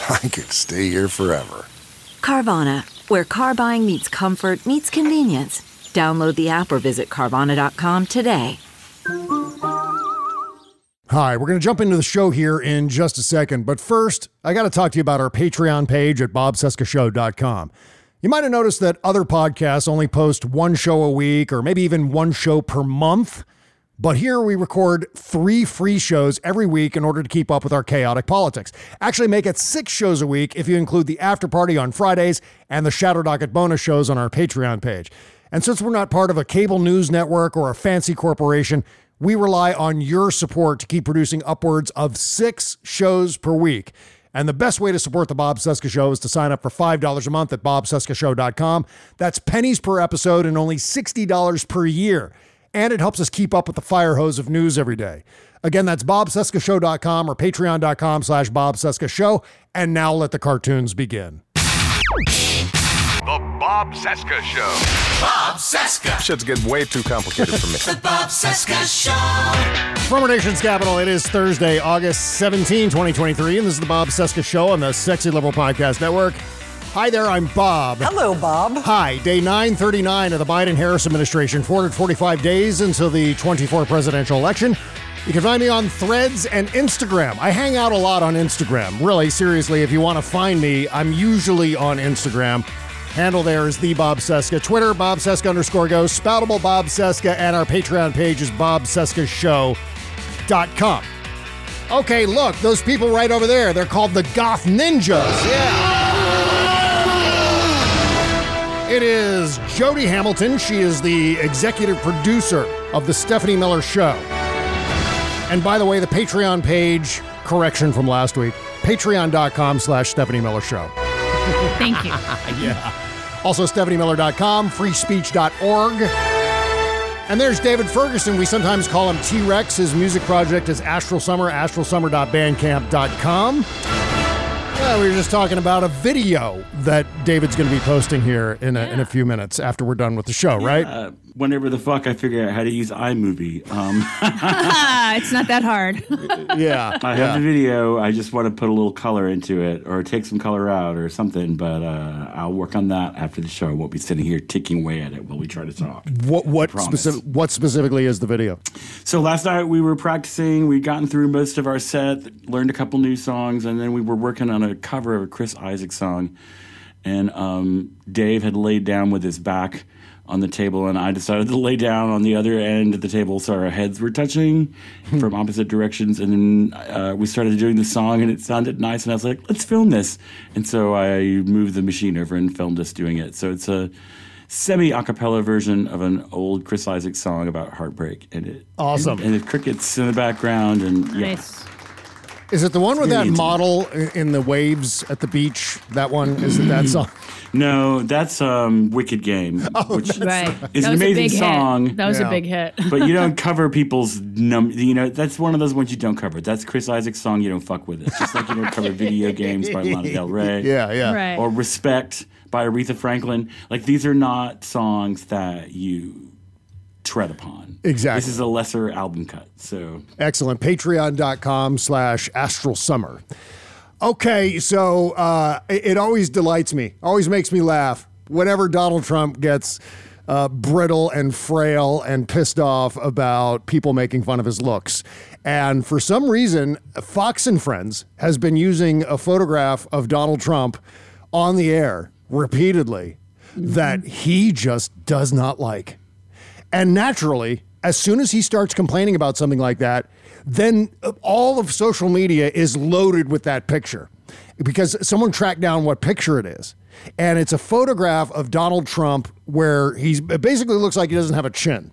I could stay here forever. Carvana, where car buying meets comfort, meets convenience. Download the app or visit Carvana.com today. Hi, we're going to jump into the show here in just a second. But first, I got to talk to you about our Patreon page at bobcescashow.com. You might have noticed that other podcasts only post one show a week or maybe even one show per month. But here we record three free shows every week in order to keep up with our chaotic politics. Actually, make it six shows a week if you include the after party on Fridays and the Shadow Docket bonus shows on our Patreon page. And since we're not part of a cable news network or a fancy corporation, we rely on your support to keep producing upwards of six shows per week. And the best way to support the Bob Cesca Show is to sign up for $5 a month at bobcescashow.com. That's pennies per episode and only $60 per year. And it helps us keep up with the fire hose of news every day. Again, that's bobcescashow.com or patreon.com slash bobcescashow. And now let the cartoons begin. The Bob Cesca Show. Bob Cesca. Shit's getting way too complicated for me. The Bob Cesca Show. From our nation's capital, it is Thursday, August 17, 2023, and this is the Bob Cesca Show on the Sexy Liberal Podcast Network. Hi there, I'm Bob. Hello, Bob. Hi, day 939 of the Biden Harris administration, 445 days until the 24 presidential election. You can find me on threads and Instagram. I hang out a lot on Instagram. Really, seriously, if you want to find me, I'm usually on Instagram. Handle there is the Bob Cesca. Twitter, Bob Cesca underscore go. Spoutable Bob Cesca. And our Patreon page is bobcescashow.com. Okay, look, those people right over there, they're called the Goth Ninjas. Yeah. It is Jody Hamilton. She is the executive producer of The Stephanie Miller Show. And by the way, the Patreon page, correction from last week, patreon.com slash Stephanie Miller Show. Thank you. yeah. Also, stephaniemiller.com, freespeech.org. And there's David Ferguson. We sometimes call him T Rex. His music project is Astral Summer, astralsummer.bandcamp.com. Yeah, we were just talking about a video that David's going to be posting here in a, in a few minutes after we're done with the show, right? Uh, Whenever the fuck I figure out how to use iMovie. Um, it's not that hard. yeah. I have the video. I just want to put a little color into it or take some color out or something, but uh, I'll work on that after the show. I won't be sitting here ticking away at it while we try to talk. What what specific, what specifically is the video? So last night we were practicing. We'd gotten through most of our set, learned a couple new songs, and then we were working on a cover of a Chris Isaak song. And um, Dave had laid down with his back on the table, and I decided to lay down on the other end of the table so our heads were touching from opposite directions. And then uh, we started doing the song, and it sounded nice. And I was like, let's film this. And so I moved the machine over and filmed us doing it. So it's a semi a cappella version of an old Chris Isaak song about heartbreak. And it Awesome. And, and the crickets in the background, and yeah. Nice. Is it the one with that model in the waves at the beach? That one? Is it that song? No, that's um, Wicked Game, Oh, which Right. is that an amazing song. Hit. That was Yeah. a big hit. but you don't cover people's num. You know, that's one of those ones you don't cover. That's Chris Isaak's song. You don't fuck with it. Just like you don't cover video games by Lana Del Rey. Yeah, yeah. Right. Or Respect by Aretha Franklin. Like these are not songs that you tread upon. Exactly. This is a lesser album cut. So Excellent. Patreon.com slash astral summer. Okay, so uh, it, it always delights me, always makes me laugh whenever Donald Trump gets uh, brittle and frail and pissed off about people making fun of his looks. And for some reason, Fox and Friends has been using a photograph of Donald Trump on the air repeatedly that he just does not like. And naturally, as soon as he starts complaining about something like that, then all of social media is loaded with that picture because someone tracked down what picture it is. And it's a photograph of Donald Trump where he's it basically looks like he doesn't have a chin.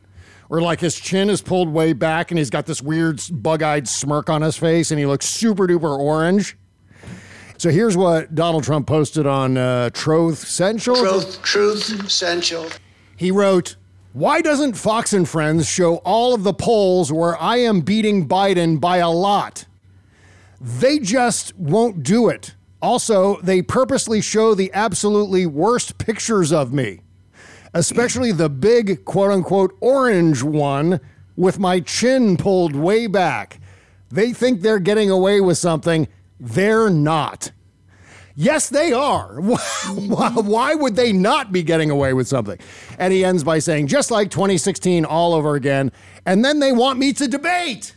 Or like his chin is pulled way back and he's got this weird bug eyed smirk on his face and he looks super duper orange. So here's what Donald Trump posted on uh, Truth Central. Truth, Truth Essential. He wrote, Why doesn't Fox and Friends show all of the polls where I am beating Biden by a lot? They just won't do it. Also, they purposely show the absolutely worst pictures of me, especially the big quote unquote orange one with my chin pulled way back. They think they're getting away with something. They're not. Yes, they are. Mm-hmm. Why would they not be getting away with something? And he ends by saying, just like 2016 all over again. And then they want me to debate.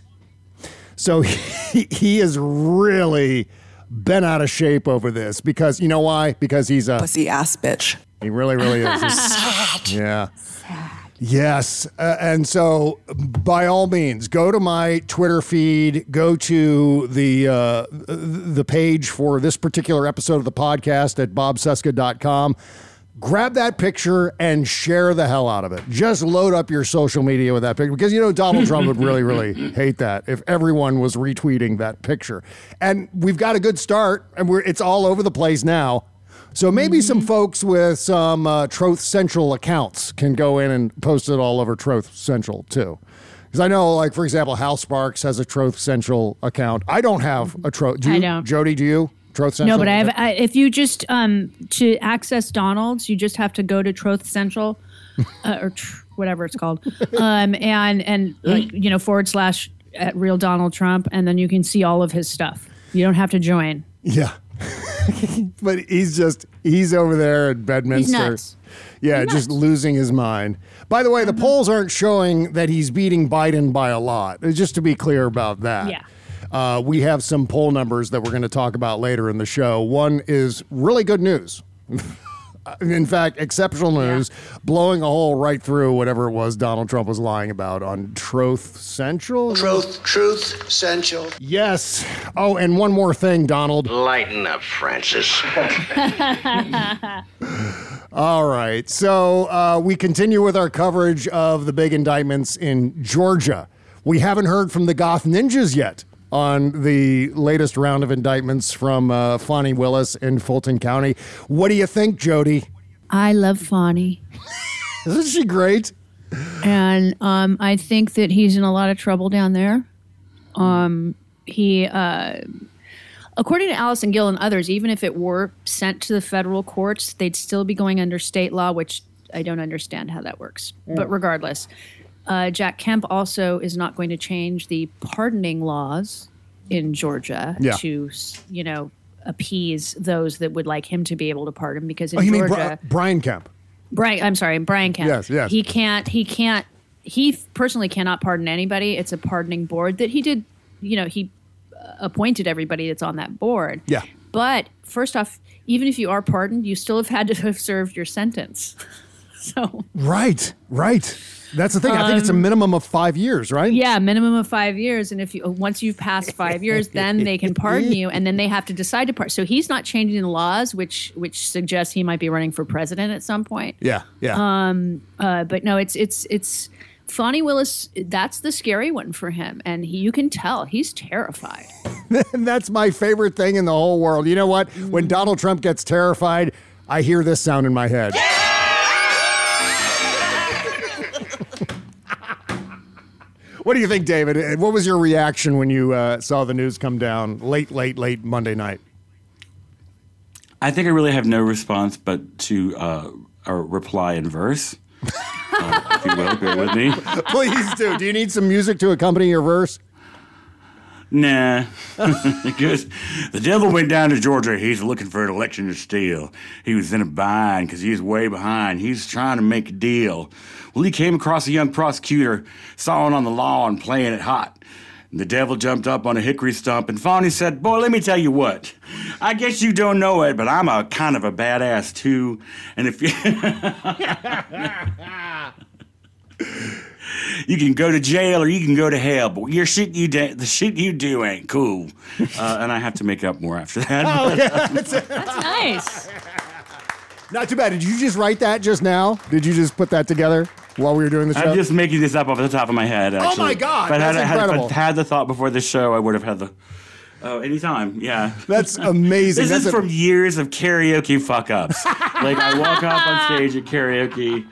So he, he is really been out of shape over this because you know why? Because he's a pussy ass bitch. He really, really is. Sad. Yeah. Yes. Uh, and so, by all means, go to my Twitter feed, go to the uh, the page for this particular episode of the podcast at bobcesca.com. Grab that picture and share the hell out of it. Just load up your social media with that picture because you know Donald Trump would really, really hate that if everyone was retweeting that picture. And we've got a good start, and we're it's all over the place now. So maybe some folks with some uh, Truth Central accounts can go in and post it all over Troth Central too. Because I know, like for example, Hal Sparks has a Troth Central account. I don't have a Troth. Do I don't. Jody? Do you? Troth Central. No, but I have. I, if you just um to access Donald's, you just have to go to Troth Central, uh, or tr- whatever it's called, um and and like you know forward slash at real Donald Trump, and then you can see all of his stuff. You don't have to join. Yeah. but he's just he's over there at Bedminster. Yeah, just losing his mind. By the way, the polls aren't showing that he's beating Biden by a lot. Uh, Just to be clear about that. Yeah. Uh, we have some poll numbers that we're going to talk about later in the show. One is really good news. In fact, exceptional news, blowing a hole right through whatever it was Donald Trump was lying about on Truth Central. Truth, Truth Essential. Yes. Oh, and one more thing, Donald. Lighten up, Francis. All right. So uh, we continue with our coverage of the big indictments in Georgia. We haven't heard from the Goth Ninjas yet on the latest round of indictments from uh, Fani Willis in Fulton County. What do you think, Jody? I love Fani. Isn't she great? and um, I think that he's in a lot of trouble down there. Um, he, uh, according to Allison Gill and others, even if it were sent to the federal courts, they'd still be going under state law, which I don't understand how that works. But regardless, uh, Jack Kemp also is not going to change the pardoning laws in Georgia Yeah. to, you know, appease those that would like him to be able to pardon because in Oh, you mean Georgia. Bri- Brian Kemp? Brian, I'm sorry, Brian Kemp. Yes, yes. He can't. He can't. He personally cannot pardon anybody. It's a pardoning board that he did. You know, he uh, appointed everybody that's on that board. Yeah. But first off, even if you are pardoned, you still have had to have served your sentence. so Right, right. That's the thing. I think it's a minimum of five years, right? Um, yeah, minimum of five years, and if you once you've passed five years, then they can pardon you, and then they have to decide to pardon. So he's not changing the laws, which which suggests he might be running for president at some point. Yeah, yeah. Um, uh, but no, it's it's it's Fani Willis. That's the scary one for him, and he, you can tell he's terrified. and that's my favorite thing in the whole world. You know what? When Donald Trump gets terrified, I hear this sound in my head. What do you think, David? Uh, What was your reaction when you uh, saw the news come down late, late, late Monday night? I think I really have no response but to uh, a reply in verse, uh, if you will. Bear with me. Please do. Do you need some music to accompany your verse? Nah, because the devil went down to Georgia. He's looking for an election to steal. He was in a bind because he's way behind. He's trying to make a deal. Well, he came across a young prosecutor, sawing on the law and playing it hot. And The devil jumped up on a hickory stump, and finally said, Boy, let me tell you what. I guess you don't know it, but I'm a kind of a badass too. And if you. you can go to jail or you can go to hell, but your shit you da- the shit you do ain't cool. Uh, and I have to make up more after that. Oh, yeah. That's nice. Not too bad. Did you just write that just now? Did you just put that together while we were doing the show? I'm just making this up off the top of my head. Actually. Oh my God, If I had, that's had, if. I had the thought before the show, I would have had the. Oh, anytime, yeah. That's amazing. This That's is a- from years of karaoke fuck ups. like I walk up on stage at karaoke,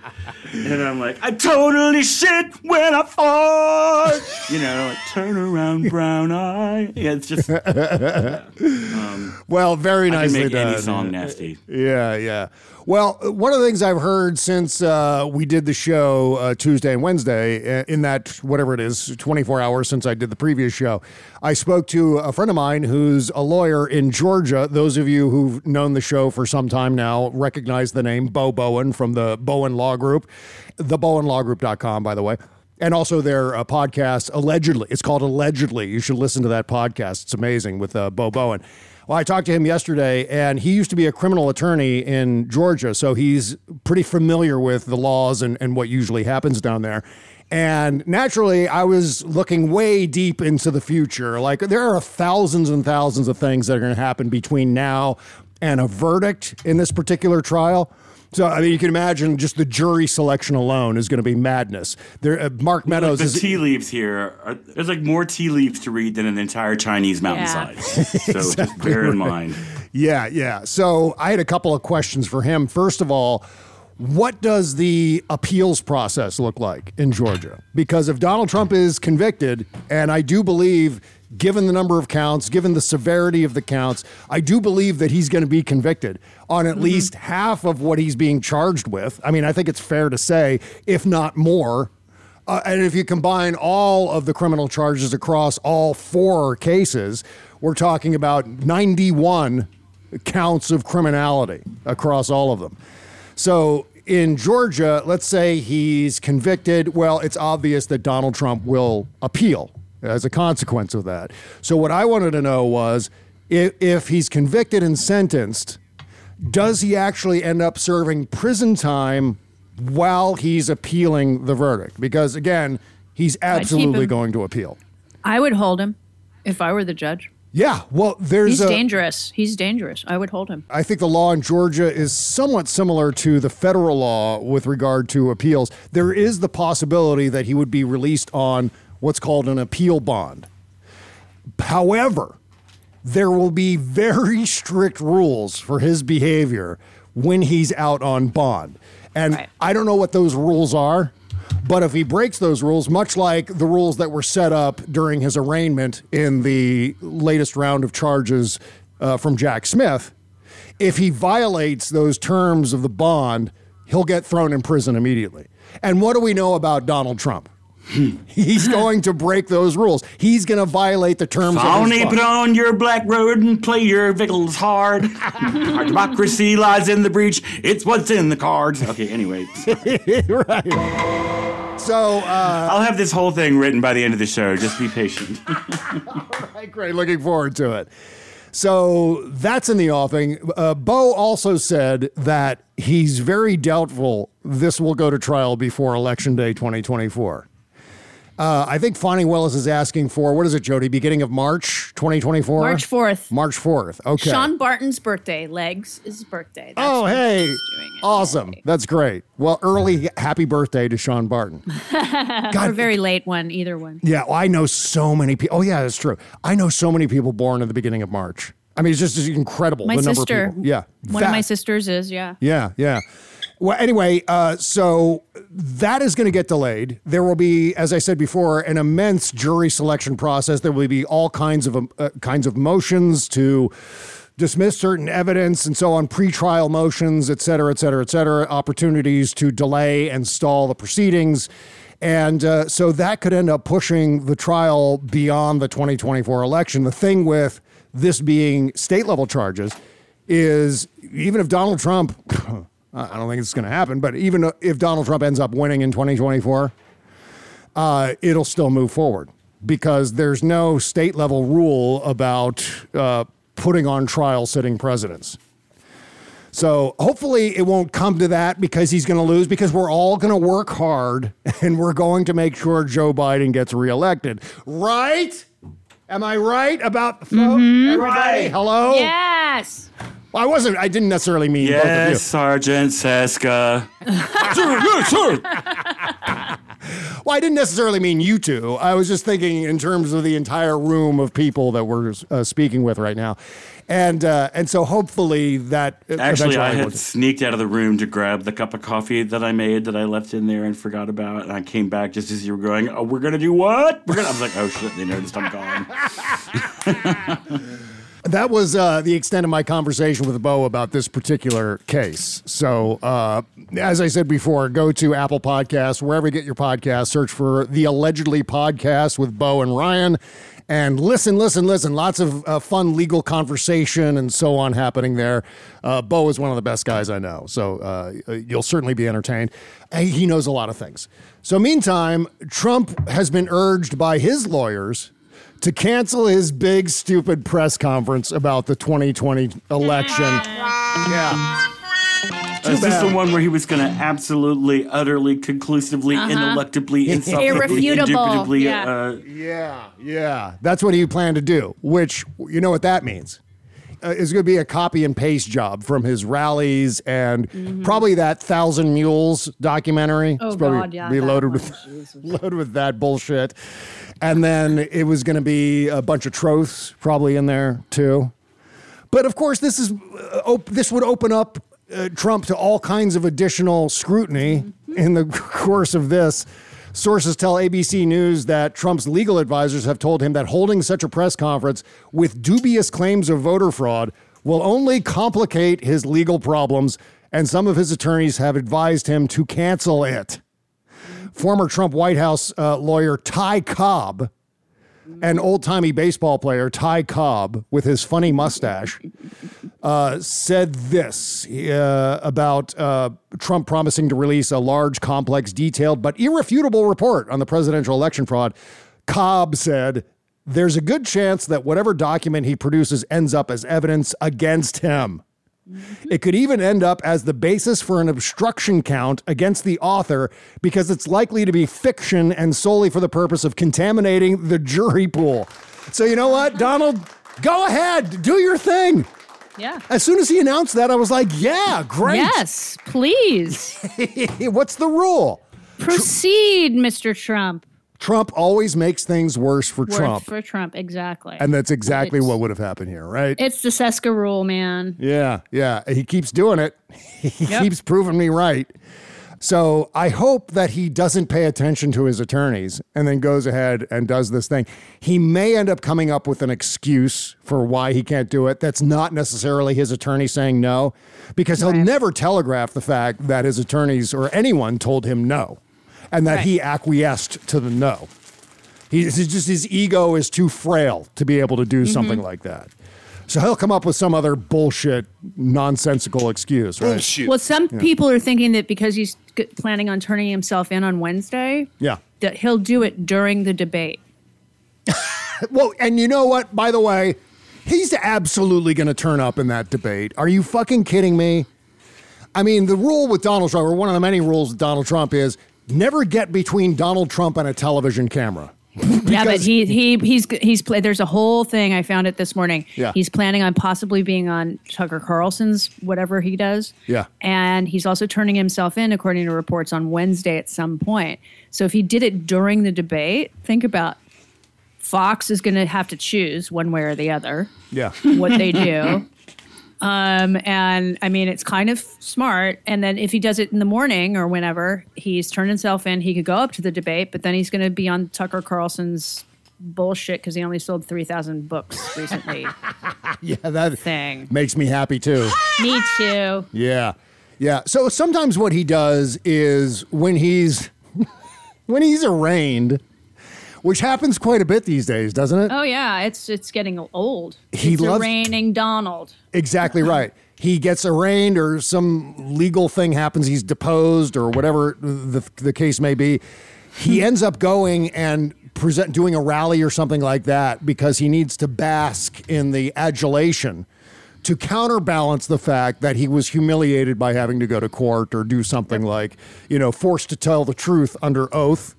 and I'm like, I totally shit when I fart. You know, like, turn around, brown eye. Yeah, it's just. Um, Well, very I can nicely make done. any song nasty. Yeah, yeah. Well, one of the things I've heard since uh, we did the show uh, Tuesday and Wednesday, uh, in that whatever it is, 24 hours since I did the previous show, I spoke to a friend of mine who's a lawyer in Georgia. Those of you who've known the show for some time now recognize the name Bo Bowen from the Bowen Law Group, thebowenlawgroup.com, by the way. And also their uh, podcast, Allegedly. It's called Allegedly. You should listen to that podcast. It's amazing with uh, Bo Bowen. Well, I talked to him yesterday, and he used to be a criminal attorney in Georgia, so he's pretty familiar with the laws and, and what usually happens down there. And naturally, I was looking way deep into the future. Like, there are thousands and thousands of things that are going to happen between now and a verdict in this particular trial. So, I mean, you can imagine just the jury selection alone is going to be madness. There, uh, Mark Meadows the is. tea leaves here. Are, there's like more tea leaves to read than an entire Chinese mountainside. So just Exactly bear in mind. Yeah, yeah. So I had a couple of questions for him. First of all, what does the appeals process look like in Georgia? Because if Donald Trump is convicted, and I do believe, given the number of counts, given the severity of the counts, I do believe that he's going to be convicted on at least half of what he's being charged with. I mean, I think it's fair to say, if not more. Uh, and if you combine all of the criminal charges across all four cases, we're talking about 91 counts of criminality across all of them. So in Georgia, let's say he's convicted. Well, it's obvious that Donald Trump will appeal as a consequence of that. So what I wanted to know was if, if he's convicted and sentenced, does he actually end up serving prison time while he's appealing the verdict? Because again, he's absolutely going to appeal. I would hold him if I were the judge. Yeah, well, there's He's a, dangerous. He's dangerous. I would hold him. I think the law in Georgia is somewhat similar to the federal law with regard to appeals. There is the possibility that he would be released on what's called an appeal bond. However, there will be very strict rules for his behavior when he's out on bond. And I don't know what those rules are, but if he breaks those rules, much like the rules that were set up during his arraignment in the latest round of charges uh, from Jack Smith, if he violates those terms of the bond, he'll get thrown in prison immediately. And what do we know about Donald Trump? He's going to break those rules. He's going to violate the terms of Fani, his put on your black road and play your victuals hard. Our democracy lies in the breach. It's what's in the cards. Okay, anyway. right. So uh, I'll have this whole thing written by the end of the show. Just be patient. right, great. Looking forward to it. So that's in the offing. Uh, Bo also said that he's very doubtful this will go to trial before Election Day 2024. Uh, I think Fani Willis is asking for, what is it, Jody? Beginning of March 2024? March 4th. March 4th. Okay. Sean Barton's birthday. Legs is his birthday. That's oh, hey. he's doing it. Awesome. That's great. Well, early happy birthday to Sean Barton. or a very late one, either one. Yeah, well, I know so many people. Oh, yeah, that's true. I know so many people born at the beginning of March. I mean, it's just incredible. My the number sister. Of people. Yeah. One of my sisters is, yeah. Yeah, yeah. Well, anyway, uh, so that is going to get delayed. There will be, as I said before, an immense jury selection process. There will be all kinds of uh, kinds of motions to dismiss certain evidence and so on, pretrial motions, et cetera, et cetera, et cetera, opportunities to delay and stall the proceedings. And uh, so that could end up pushing the trial beyond the 2024 election. The thing with this being state level charges is even if Donald Trump, I don't think it's going to happen, but even if Donald Trump ends up winning in 2024, uh, it'll still move forward. because there's no state level rule about uh, putting on trial sitting presidents. So hopefully it won't come to that because he's going to lose because we're all going to work hard and we're going to make sure Joe Biden gets reelected. Right? Am I right about the phone? Everybody, hello? Yes. Well, I wasn't, I didn't necessarily mean both of you. Yes, Sergeant Cesca. sir, yes, sir. Well, I didn't necessarily mean you two. I was just thinking in terms of the entire room of people that we're uh, speaking with right now, and uh, and so hopefully that Actually, I had sneaked out of the room to grab the cup of coffee that I made that I left in there and forgot about. And I came back just as you were going, Oh, we're going to do what? We're gonna, I was like, Oh, shit, they noticed I'm gone. that was uh, the extent of my conversation with Bo about this particular case. So, uh, as I said before, go to Apple Podcasts, wherever you get your podcast, search for the Allegedly Podcast with Bo and Ryan. And listen, listen, listen. Lots of uh, fun legal conversation and so on happening there. Uh, Bo is one of the best guys I know. So uh, you'll certainly be entertained. He knows a lot of things. So, meantime, Trump has been urged by his lawyers to cancel his big stupid press conference about the 2020 election. Yeah. Is this bad. the one where he was going to absolutely, utterly, conclusively, Uh-huh. ineluctably, insufferably, Irrefutable, indubitably, yeah. uh, Yeah, yeah. That's what he planned to do, which you know what that means. Uh, it's going to be a copy and paste job from his rallies and probably that Thousand Mules documentary. Mm-hmm. Oh, It's probably God, yeah, be loaded with loaded with that bullshit. And then it was going to be a bunch of troths probably in there too. But of course, this is uh, op- this would open up uh, Trump to all kinds of additional scrutiny in the course of this. Sources tell ABC News that Trump's legal advisors have told him that holding such a press conference with dubious claims of voter fraud will only complicate his legal problems, and some of his attorneys have advised him to cancel it. Former Trump White House uh, lawyer Ty Cobb an old timey baseball player, Ty Cobb, with his funny mustache, uh, said this uh, about uh, Trump promising to release a large, complex, detailed, but irrefutable report on the presidential election fraud. Cobb said, There's a good chance that whatever document he produces ends up as evidence against him. It could even end up as the basis for an obstruction count against the author because it's likely to be fiction and solely for the purpose of contaminating the jury pool. So, you know what, Donald? Go ahead, do your thing. Yeah. As soon as he announced that, I was like, yeah, great. Yes, please. What's the rule? Proceed, Mr. Trump. Trump always makes things worse for Worth Trump. For Trump, exactly. and that's exactly It's- what would have happened here, right? It's the Cesca rule, man. Yeah, yeah. He keeps doing it. He Yep. keeps proving me right. So I hope that he doesn't pay attention to his attorneys and then goes ahead and does this thing. He may end up coming up with an excuse for why he can't do it. That's not necessarily his attorney saying no, because he'll never telegraph the fact that his attorneys or anyone told him no and that he acquiesced to the no. He's it's just his ego is too frail to be able to do mm-hmm. something like that. So he'll come up with some other bullshit, nonsensical excuse, right? Well, some Yeah. people are thinking that because he's planning on turning himself in on Wednesday, Yeah. that he'll do it during the debate. Well, and you know what? By the way, he's absolutely going to turn up in that debate. Are you fucking kidding me? I mean, the rule with Donald Trump, or one of the many rules with Donald Trump, is never get between Donald Trump and a television camera. yeah, but he he he's he's played. There's a whole thing I found it this morning. Yeah. he's planning on possibly being on Tucker Carlson's whatever he does. Yeah. and he's also turning himself in, according to reports, on Wednesday at some point. So if he did it during the debate, think about Fox is going to have to choose one way or the other Yeah. what they do. Um, and I mean, it's kind of smart. And then if he does it in the morning or whenever, he's turned himself in. He could go up to the debate, but then he's going to be on Tucker Carlson's bullshit because he only sold 3,000 books recently. yeah, that thing makes me happy too. Me too. Yeah. Yeah. So sometimes what he does is when he's when he's arraigned, which happens quite a bit these days, doesn't it? Oh, yeah. It's it's getting old. He it's loves- reigning Donald. Exactly right. He gets arraigned or some legal thing happens, he's deposed or whatever the, the case may be. He ends up going and present doing a rally or something like that because he needs to bask in the adulation to counterbalance the fact that he was humiliated by having to go to court or do something like, you know, forced to tell the truth under oath.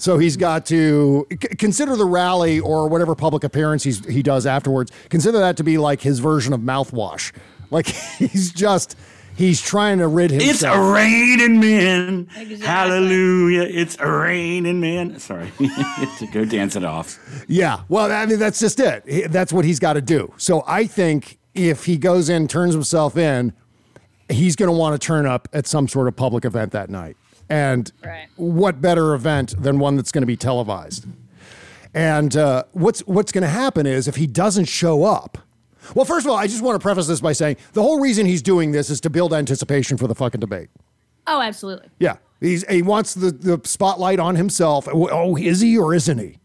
So he's got to c- consider the rally or whatever public appearance he's, he does afterwards. Consider that to be like his version of mouthwash. Like he's just he's trying to rid himself. It's a raining man. Hallelujah. It's a raining man. Sorry. to go dance it off. Yeah. Well, I mean, that's just it. That's what he's got to do. So I think if he goes in, turns himself in, he's going to want to turn up at some sort of public event that night. And what better event than one that's going to be televised? And uh, what's what's going to happen is if he doesn't show up. Well, first of all, I just want to preface this by saying the whole reason he's doing this is to build anticipation for the fucking debate. Oh, absolutely. Yeah. He's, he wants the, the spotlight on himself. Oh, is he or isn't he?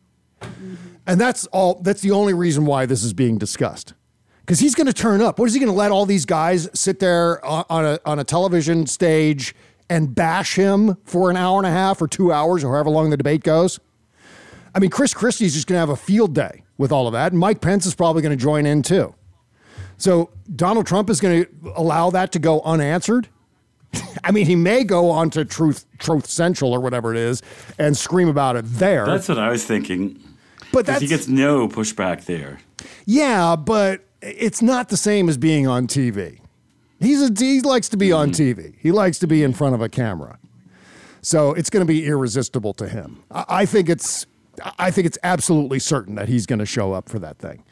And that's all. That's the only reason why this is being discussed. Because he's going to turn up. What is he going to let all these guys sit there on a, on a television stage and bash him for an hour and a half or two hours or however long the debate goes? I mean, Chris Christie's just going to have a field day with all of that. And Mike Pence is probably going to join in too. So Donald Trump is going to allow that to go unanswered. I mean, he may go on to Truth Truth Central or whatever it is and scream about it there. That's what I was thinking. But he gets no pushback there. yeah, but it's not the same as being on TV. He's a, he likes to be on TV. He likes to be in front of a camera. So it's going to be irresistible to him. I, I think it's I think it's absolutely certain that he's going to show up for that thing.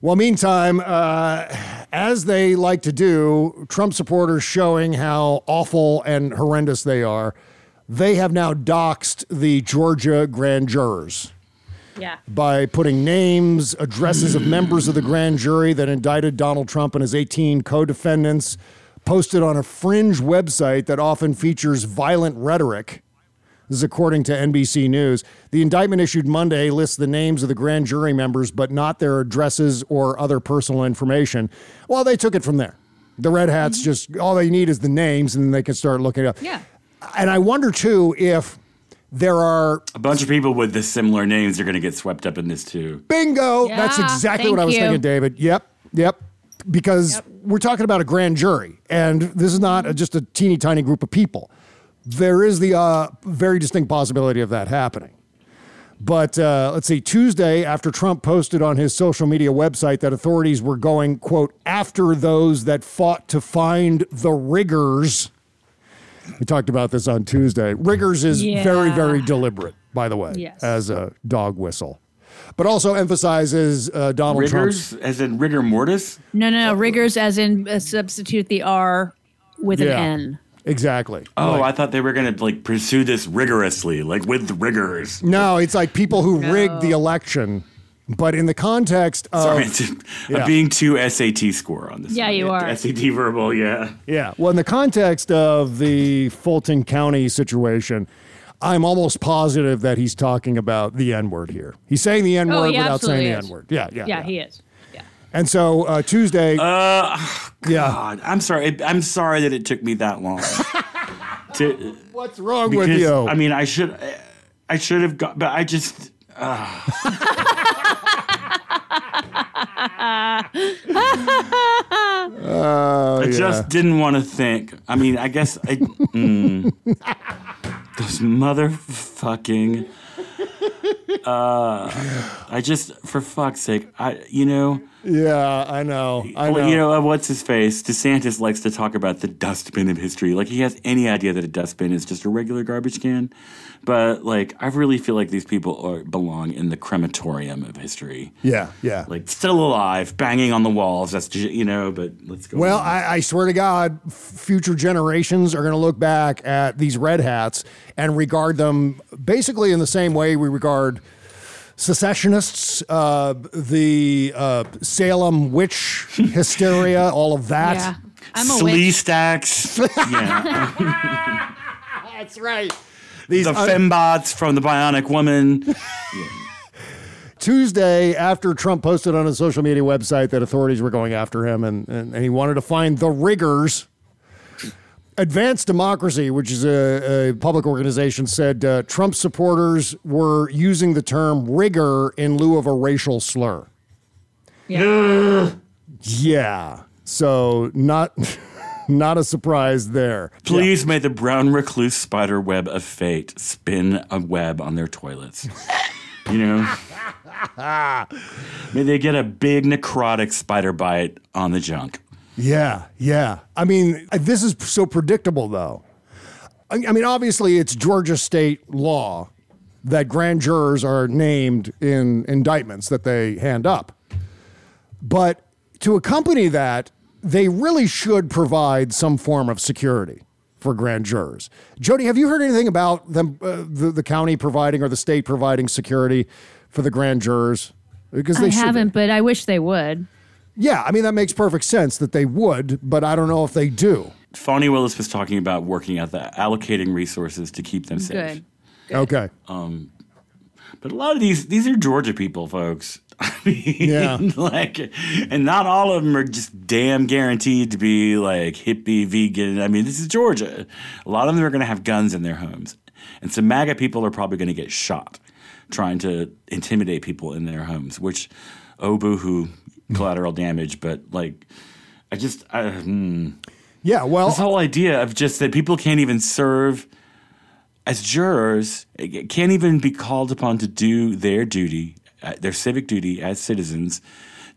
Well, meantime, uh, as they like to do, Trump supporters showing how awful and horrendous they are, they have now doxed the Georgia grand jurors Yeah. by putting names, addresses of members of the grand jury that indicted Donald Trump and his 18 co defendants, posted on a fringe website that often features violent rhetoric. This is according to NBC News. The indictment issued Monday lists the names of the grand jury members, but not their addresses or other personal information. Well, they took it from there. The red hats mm-hmm. just all they need is the names, and then they can start looking it up. Yeah. And I wonder too if there are A bunch of people with the similar names are going to get swept up in this too. Bingo. That's exactly what I was you. thinking, David. Yep. Yep. Because we're talking about a grand jury, and this is not a, just a teeny tiny group of people. There is the uh, very distinct possibility of that happening. But uh, let's see, Tuesday, after Trump posted on his social media website that authorities were going, quote, after those that fought to find the riggers. We talked about this on Tuesday. Riggers is very, Yeah. very deliberate, by the way, Yes. as a dog whistle. But also emphasizes uh, Donald Riggers, Trump's. as in rigor mortis. No, no, no. Riggers, as in uh, substitute the R with Yeah. an N. Exactly. Oh, I thought they were going to like pursue this rigorously, like with rigors. No, it's like people who rigged the election, but in the context of. Sorry, I'm yeah. being too SAT score on this. Yeah, one. you are. SAT verbal, yeah. Yeah. Well, in the context of the Fulton County situation, I'm almost positive that he's talking about the N word here. He's saying the N word Oh, without saying absolutely the. N word. Yeah, yeah. Yeah, he is. Yeah. And so uh, Tuesday. Uh, yeah. I'm sorry. I'm sorry that it took me that long. to, What's wrong because, with you? I mean, I should, I should have got, but I just. Oh, I yeah. just didn't want to think. I mean, I guess I. mm, those motherfucking. Uh, I just, for fuck's sake, I, you know, Yeah, I know. I know. well, you know, uh, what's his face? DeSantis likes to talk about the dustbin of history. Like he has any idea that a dustbin is just a regular garbage can. But like, I really feel like these people are, belong in the crematorium of history. yeah, yeah. Like still alive, banging on the walls. That's ju- you know. But let's go. Well. I, I swear to God, future generations are going to look back at these red hats and regard them basically in the same way we regard secessionists, uh, the uh, Salem witch hysteria, all of that. Yeah. I'm a Slee witch. stacks. yeah. That's right. These the un- fembots from the Bionic Woman. Tuesday, after Trump posted on his social media website that authorities were going after him and, and, and he wanted to find the riggers, Advanced Democracy, which is a, a public organization, said uh, Trump supporters were using the term rigor in lieu of a racial slur. Yeah. Yeah. So not not a surprise there. Please may the brown recluse spider web of fate spin a web on their toilets. you know? may they get a big necrotic spider bite on the junk. Yeah, yeah. I mean, this is so predictable, though. I, I mean, obviously, it's Georgia state law that grand jurors are named in indictments that they hand up. But to accompany that, they really should provide some form of security for grand jurors. Jody, have you heard anything about them, uh, the, the county providing or the state providing security for the grand jurors? Because they I haven't, but I wish they would. Yeah, I mean that makes perfect sense that they would, but I don't know if they do. Fani Willis was talking about working at the allocating resources to keep them safe. Good. Okay. Um, but a lot of these these are Georgia people, folks. I mean, Yeah. like, and not all of them are just damn guaranteed to be like hippie vegan. I mean, this is Georgia. A lot of them are going to have guns in their homes, and some MAGA people are probably going to get shot trying to intimidate people in their homes. Which, oh boohoo, collateral damage. But like, I just, I, hmm. Yeah, well, this whole idea of just that people can't even serve as jurors, eh, can't even be called upon to do their duty, their civic duty as citizens,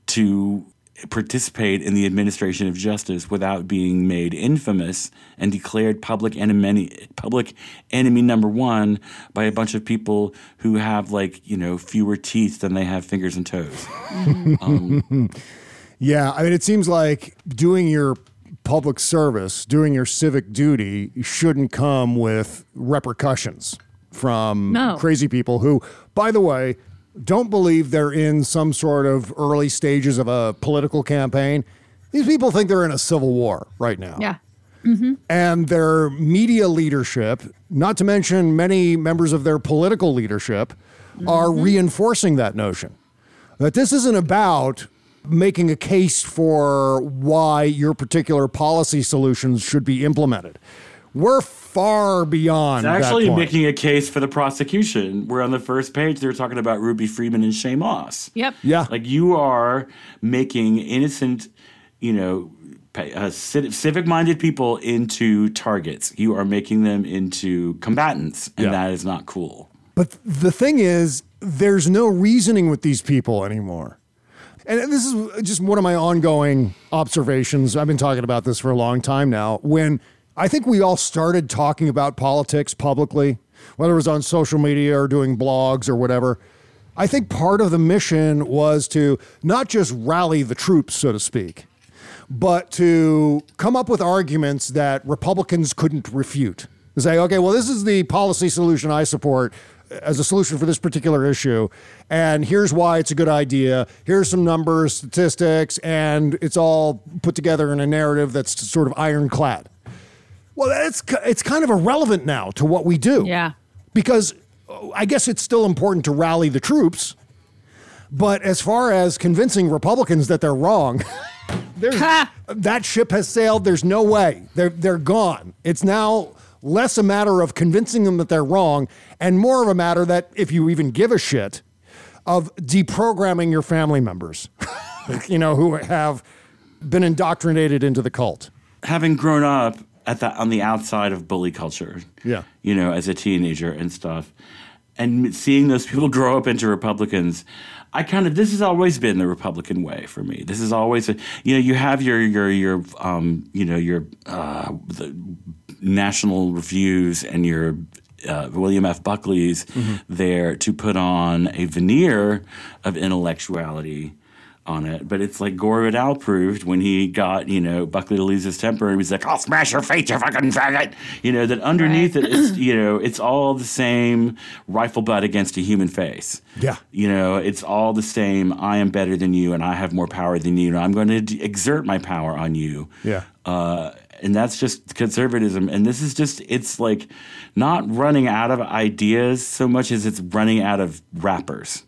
to participate in the administration of justice without being made infamous and declared public enemy public enemy number one by a bunch of people who have like you know fewer teeth than they have fingers and toes. Um, Yeah, I mean, it seems like doing your public service, doing your civic duty, shouldn't come with repercussions from No. crazy people who, by the way, don't believe they're in some sort of early stages of a political campaign. These people think they're in a civil war right now. Yeah. Mm-hmm. And their media leadership, not to mention many members of their political leadership, are reinforcing that notion that this isn't about making a case for why your particular policy solutions should be implemented. We're far beyond It's actually that point. making a case for the prosecution. Where on the first page they're talking about Ruby Freeman and Shaye Moss. Yep. Yeah. Like you are making innocent, you know, uh, civic minded people into targets. You are making them into combatants, and Yeah. that is not cool. But the thing is, there's no reasoning with these people anymore. And this is just one of my ongoing observations. I've been talking about this for a long time now. When I think we all started talking about politics publicly, whether it was on social media or doing blogs or whatever, I think part of the mission was to not just rally the troops, so to speak, but to come up with arguments that Republicans couldn't refute. Say, okay, well, this is the policy solution I support as a solution for this particular issue, and here's why it's a good idea. Here's some numbers, statistics, and it's all put together in a narrative that's sort of ironclad. Well, it's it's kind of irrelevant now to what we do. Yeah. Because I guess it's still important to rally the troops, but as far as convincing Republicans that they're wrong, there's, that ship has sailed. There's no way. They're they're gone. It's now less a matter of convincing them that they're wrong and more of a matter that if you even give a shit of deprogramming your family members, you know, who have been indoctrinated into the cult. Having grown up at the on the outside of bully culture, Yeah. you know, as a teenager and stuff, and seeing those people grow up into Republicans, I kind of this has always been the Republican way for me. This is always a, you know you have your your your um you know your uh, the national reviews and your uh, William F. Buckley's there to put on a veneer of intellectuality on it. But it's like Gore Vidal proved when he got, you know, Buckley to lose his temper. He was like, I'll smash your face, you fucking faggot. You know, that underneath it, it's, you know, it's all the same rifle butt against a human face. Yeah. You know, it's all the same. I am better than you and I have more power than you. And I'm going to d- exert my power on you. Yeah. Uh, and that's just conservatism. And this is just, it's like not running out of ideas so much as it's running out of wrappers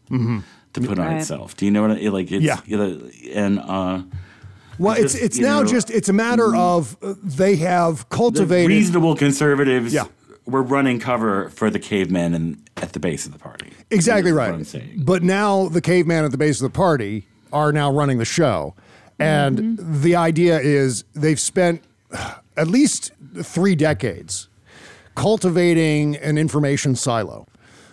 to put on Right. itself. Do you know what I like? It's, Yeah. you know, and uh, Well, it's Just, it's now know, just it's a matter of uh, they have the cultivated reasonable conservatives Yeah. We're running cover for the caveman and at the base of the party. Exactly That's what right. I'm saying. But now the caveman at the base of the party are now running the show. And the idea is they've spent at least three decades cultivating an information silo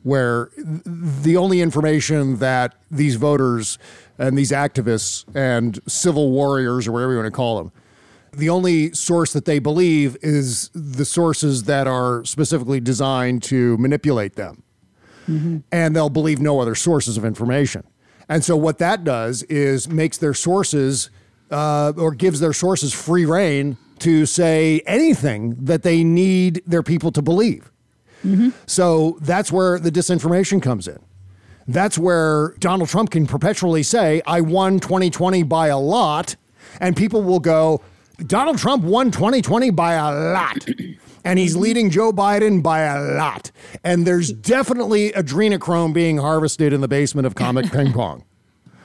where the only information that these voters and these activists and civil warriors or whatever you want to call them the only source that they believe is the sources that are specifically designed to manipulate them and they'll believe no other sources of information. And so what that does is makes their sources uh, or gives their sources free reign to say anything that they need their people to believe. So that's where the disinformation comes in. That's where Donald Trump can perpetually say, I won 2020 by a lot. And people will go, Donald Trump won 2020 by a lot. And he's leading Joe Biden by a lot. And there's definitely adrenochrome being harvested in the basement of Comet Ping Pong.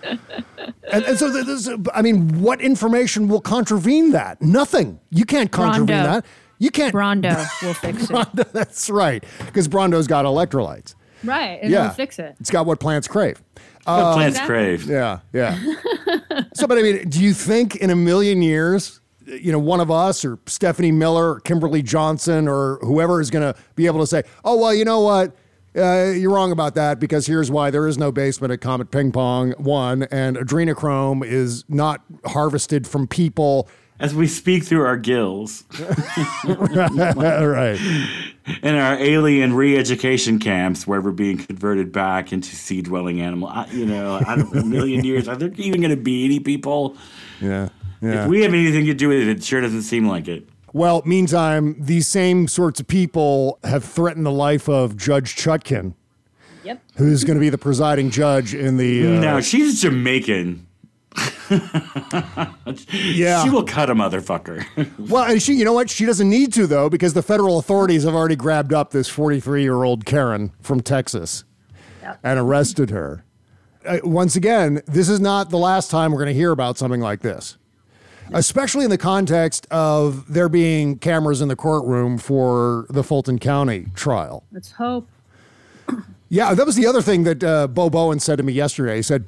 And, and so, this, I mean, what information will contravene that? Nothing. You can't contravene Brawndo. that. You can't. Brawndo will fix it. Brawndo, that's right. Because Brawndo's got electrolytes. Right, and yeah. it'll fix it. It's got what plants crave. What plants Exactly. crave. Yeah, yeah. so, but I mean, do you think in a million years, you know, one of us or Stephanie Miller or Kimberly Johnson or whoever is going to be able to say, oh, well, you know what? Uh, you're wrong about that because here's why there is no basement at Comet Ping Pong, one, and adrenochrome is not harvested from people. As we speak through our gills right. in our alien re-education camps, where we're being converted back into sea-dwelling animal. I, you know, I don't know, a million years. Are there even going to be any people? Yeah. Yeah. If we have anything to do with it, it sure doesn't seem like it. well, meantime, these same sorts of people have threatened the life of Judge Chutkan, Yep. who's going to be the presiding judge in the. Uh, no, she's Jamaican. Yeah. She will cut a motherfucker. Well, and she, you know what? She doesn't need to though, because the federal authorities have already grabbed up this 43 year old Karen from Texas and arrested her. Uh, once again, this is not the last time we're going to hear about something like this, especially in the context of there being cameras in the courtroom for the Fulton County trial. Let's hope. Yeah, that was the other thing that uh, Bo Bowen said to me yesterday. He said,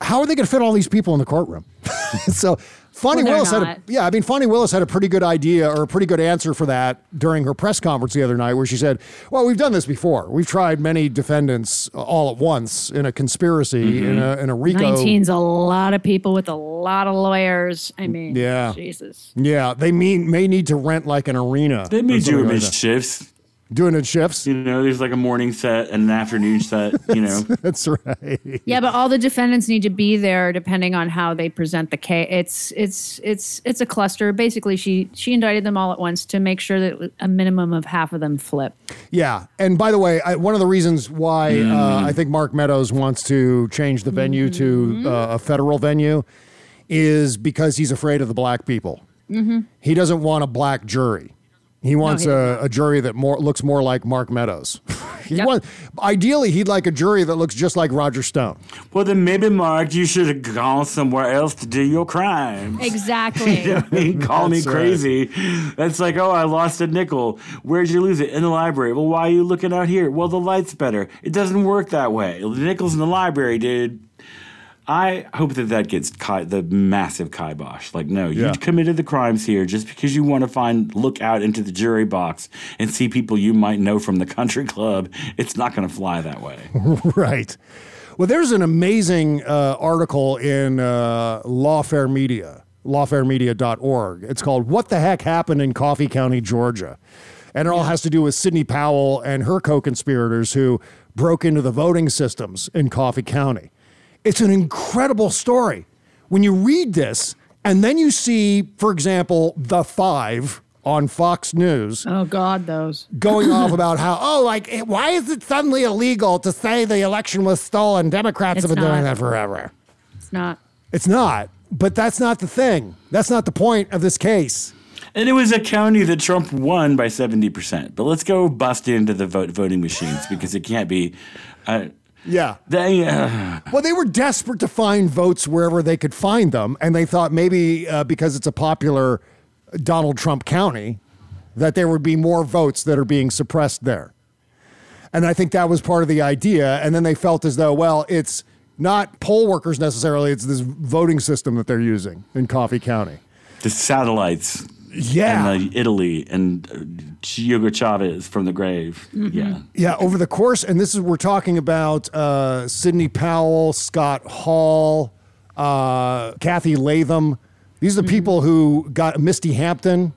"How are they going to fit all these people in the courtroom?" so, Fani Well, they're Willis had a, yeah, I mean, Fani Willis had a pretty good idea or a pretty good answer for that during her press conference the other night, where she said, "Well, we've done this before. We've tried many defendants all at once in a conspiracy in mm-hmm. a in a RICO." 19's a lot of people with a lot of lawyers. I mm, mean, Yeah. Jesus. Yeah, they mean may need to rent like an arena. They may or do something them like shifts. Doing it shifts. You know, there's like a morning set and an afternoon set. You know, That's right. Yeah, but all the defendants need to be there depending on how they present the case. It's it's it's it's a cluster. Basically, she she indicted them all at once to make sure that a minimum of half of them flip. Yeah, and by the way, I, one of the reasons why uh, I think Mark Meadows wants to change the venue to uh, a federal venue is because he's afraid of the black people. He doesn't want a black jury. He wants he a, a jury that more looks more like Mark Meadows. he Yep. want, ideally, he'd like a jury that looks just like Roger Stone. well then maybe Mark, you should have gone somewhere else to do your crime. Exactly. You know what I call me That's right. crazy. That's like, oh, I lost a nickel. Where'd you lose it? In the library. Well, why are you looking out here? Well, the light's better. It doesn't work that way. The nickel's in the library, dude. I hope that that gets ki- the massive kibosh. Like, no, Yeah. you committed the crimes here just because you want to find, look out into the jury box and see people you might know from the country club. It's not going to fly that way. right. Well, there's an amazing uh, article in uh, Lawfare Media, lawfaremedia.org. It's called What the Heck Happened in Coffee County, Georgia? And it all has to do with Sidney Powell and her co conspirators who broke into the voting systems in Coffee County. It's an incredible story. When you read this, and then you see, for example, The Five on Fox News oh God, those. going off about how, oh, like, why is it suddenly illegal to say the election was stolen? Democrats It's have been doing that forever. It's not. It's not, but that's not the thing. That's not the point of this case. And it was a county that Trump won by 70%. But let's go bust into the vote, voting machines because it can't be. Uh, Yeah. They, uh, Well, they were desperate to find votes wherever they could find them, and they thought maybe uh, because it's a popular Donald Trump county, that there would be more votes that are being suppressed there. And I think that was part of the idea. And then they felt as though, well, it's not poll workers necessarily; it's this voting system that they're using in Coffee County. the satellites. Yeah. And uh, Italy and uh, Hugo Chavez from the grave. Yeah. Yeah, over the course, and this is we're talking about uh, Sidney Powell, Scott Hall, uh, Cathy Latham. These are the people who got Misty Hampton.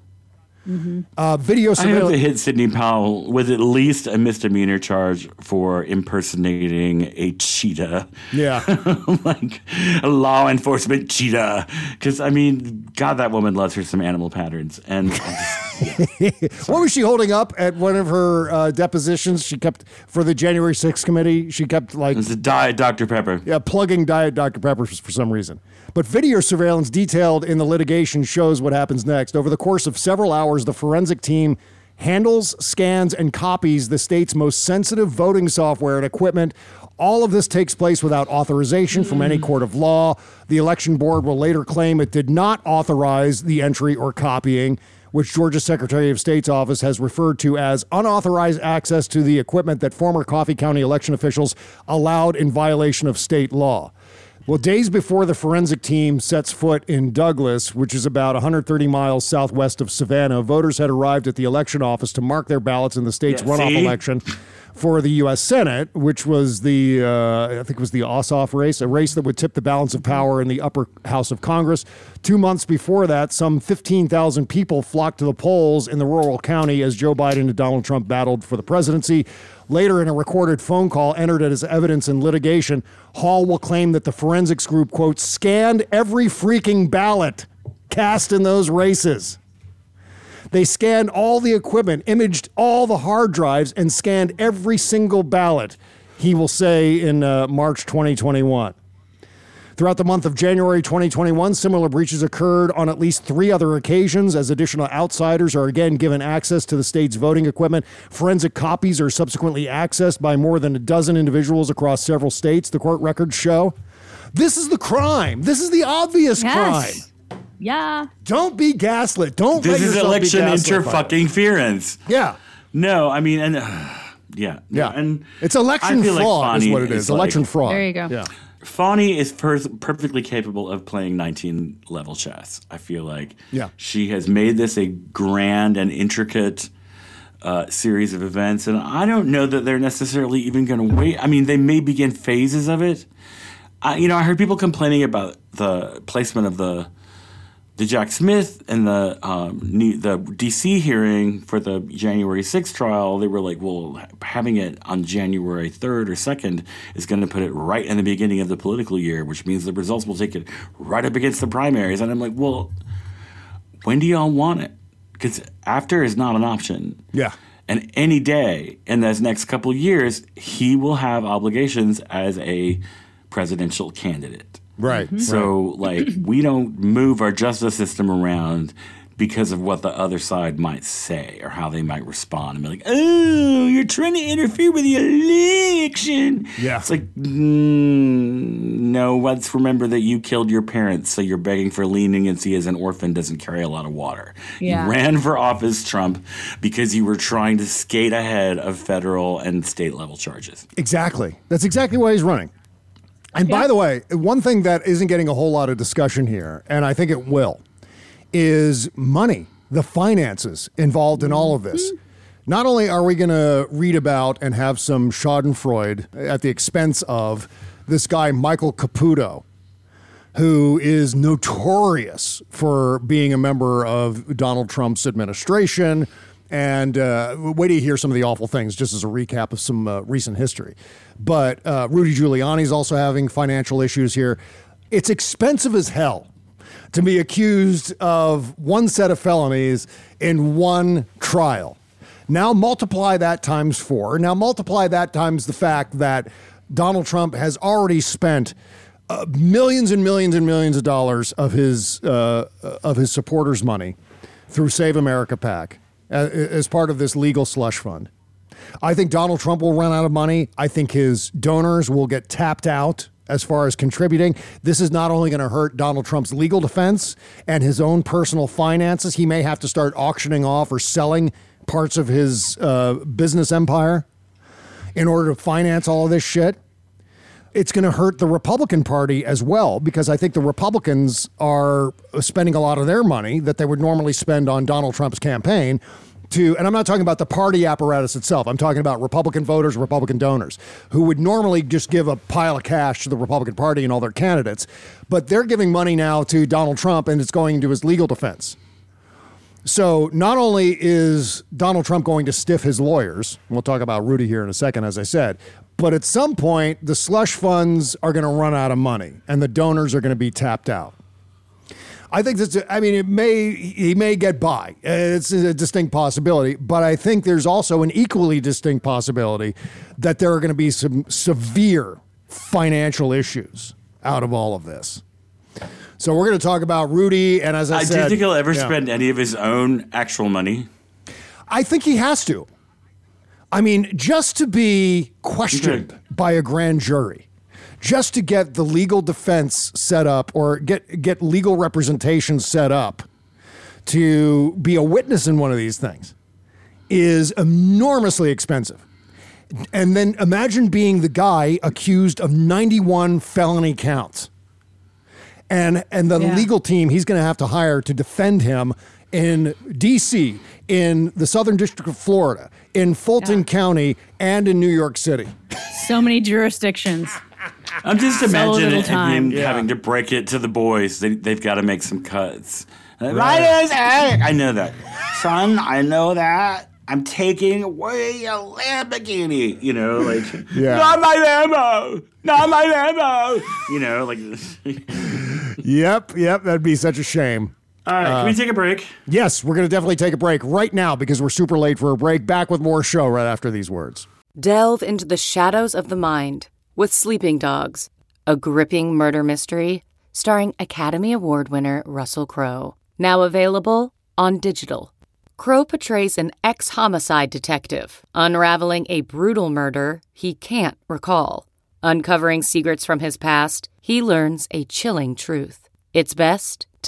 Uh, video I hope they surveillance. hit Sidney Powell with at least a misdemeanor charge for impersonating a cheetah. Yeah. like a law enforcement cheetah. Because, I mean, God, that woman loves her some animal patterns. And what was she holding up at one of her uh, depositions? She kept for the January 6th committee. She kept like it's a diet Dr. Pepper. yeah, plugging Diet Dr. Pepper for some reason. But video surveillance detailed in the litigation shows what happens next. Over the course of several hours, the forensic team handles, scans, and copies the state's most sensitive voting software and equipment. All of this takes place without authorization from any court of law. The election board will later claim it did not authorize the entry or copying, which Georgia Secretary of State's office has referred to as unauthorized access to the equipment that former Coffee County election officials allowed in violation of state law. Well, days before the forensic team sets foot in Douglas, which is about 130 miles southwest of Savannah, voters had arrived at the election office to mark their ballots in the state's Yeah, runoff see? election for the U.S. Senate, which was the, uh, I think it was the Ossoff race, a race that would tip the balance of power in the upper house of Congress. Two months before that, some 15,000 people flocked to the polls in the rural county as Joe Biden and Donald Trump battled for the presidency. Later, in a recorded phone call entered as evidence in litigation, Hall will claim that the forensics group, quote, scanned every freaking ballot cast in those races. They scanned all the equipment, imaged all the hard drives, and scanned every single ballot, he will say in uh, March 2021. Throughout the month of January 2021, similar breaches occurred on at least three other occasions as additional outsiders are again given access to the state's voting equipment. Forensic copies are subsequently accessed by more than a dozen individuals across several states, the court records show. This is the crime. This is the obvious Yes. crime. Yeah. Don't be gaslit. Don't let This is yourself election gaslit by it. inter-fucking-ference. Yeah. No, I mean, and uh, yeah, Yeah. and It's election I feel like fraud is what it is. like- election fraud. There you go. Yeah. Fani is per- perfectly capable of playing 19 level chess. I feel like Yeah. she has made this a grand and intricate uh, series of events, and I don't know that they're necessarily even going to wait. I mean, they may begin phases of it. I, you know, I heard people complaining about the placement of the the Jack Smith and the um, the DC hearing for the January 6th trial, they were like, well, having it on January 3rd or 2nd is going to put it right in the beginning of the political year, which means the results will take it right up against the primaries. And I'm like, well, when do y'all want it? Because after is not an option. Yeah. And any day in those next couple of years, he will have obligations as a presidential candidate. Right. So, like, we don't move our justice system around because of what the other side might say or how they might respond and be like, oh, you're trying to interfere with the election. Yeah. It's like, mm, no, let's remember that you killed your parents, so you're begging for leniency as an orphan doesn't carry a lot of water. Yeah. You ran for office, Trump, because you were trying to skate ahead of federal and state level charges. Exactly. That's exactly why he's running. And by the way, one thing that isn't getting a whole lot of discussion here, and I think it will, is money, the finances involved in all of this. Mm-hmm. Not only are we going to read about and have some Schadenfreude at the expense of this guy, Michael Caputo, who is notorious for being a member of Donald Trump's administration. And uh, wait you hear some of the awful things, just as a recap of some uh, recent history. But uh, Rudy Giuliani's also having financial issues here. It's expensive as hell to be accused of one set of felonies in one trial. Now multiply that times four. Now multiply that times the fact that Donald Trump has already spent uh, millions and millions and millions of dollars of his uh, of his supporters' money through Save America PAC as part of this legal slush fund. I think Donald Trump will run out of money. I think his donors will get tapped out as far as contributing. This is not only going to hurt Donald Trump's legal defense and his own personal finances, he may have to start auctioning off or selling parts of his uh, business empire in order to finance all of this shit. It's going to hurt the Republican Party as well because I think the Republicans are spending a lot of their money that they would normally spend on Donald Trump's campaign to, and I'm not talking about the party apparatus itself. I'm talking about Republican voters, Republican donors, who would normally just give a pile of cash to the Republican Party and all their candidates. But they're giving money now to Donald Trump and it's going to his legal defense. So not only is Donald Trump going to stiff his lawyers, we'll talk about Rudy here in a second, as I said, but at some point, the slush funds are going to run out of money and the donors are going to be tapped out. I think that's. I mean, it may he may get by. It's a distinct possibility, but I think there's also an equally distinct possibility that there are going to be some severe financial issues out of all of this. So we're going to talk about Rudy, and as I, I said, do you think he'll ever yeah. spend any of his own actual money. I think he has to. I mean, just to be questioned by a grand jury, just to get the legal defense set up or get get legal representation set up to be a witness in one of these things is enormously expensive. And then imagine being the guy accused of 91 felony counts. And and the Yeah. legal team he's going to have to hire to defend him in DC, in the Southern District of Florida, in Fulton County, and in New York City. So many jurisdictions. I'm just So imagining little time. him having to break it to the boys. They, they've got to make some cuts. Right. is eh? I know that. Son, I know that. I'm taking away a Lamborghini. You know, like, Yeah. not my Lambo. Not my Lambo. You know, like, Yep, yep, that'd be such a shame. All right, can we uh, take a break? Yes, we're going to definitely take a break right now because we're super late for a break. Back with more show right after these words. Delve into the shadows of the mind with Sleeping Dogs, a gripping murder mystery starring Academy Award winner Russell Crowe. Now available on digital. Crowe portrays an ex homicide detective unraveling a brutal murder he can't recall. Uncovering secrets from his past, he learns a chilling truth. It's best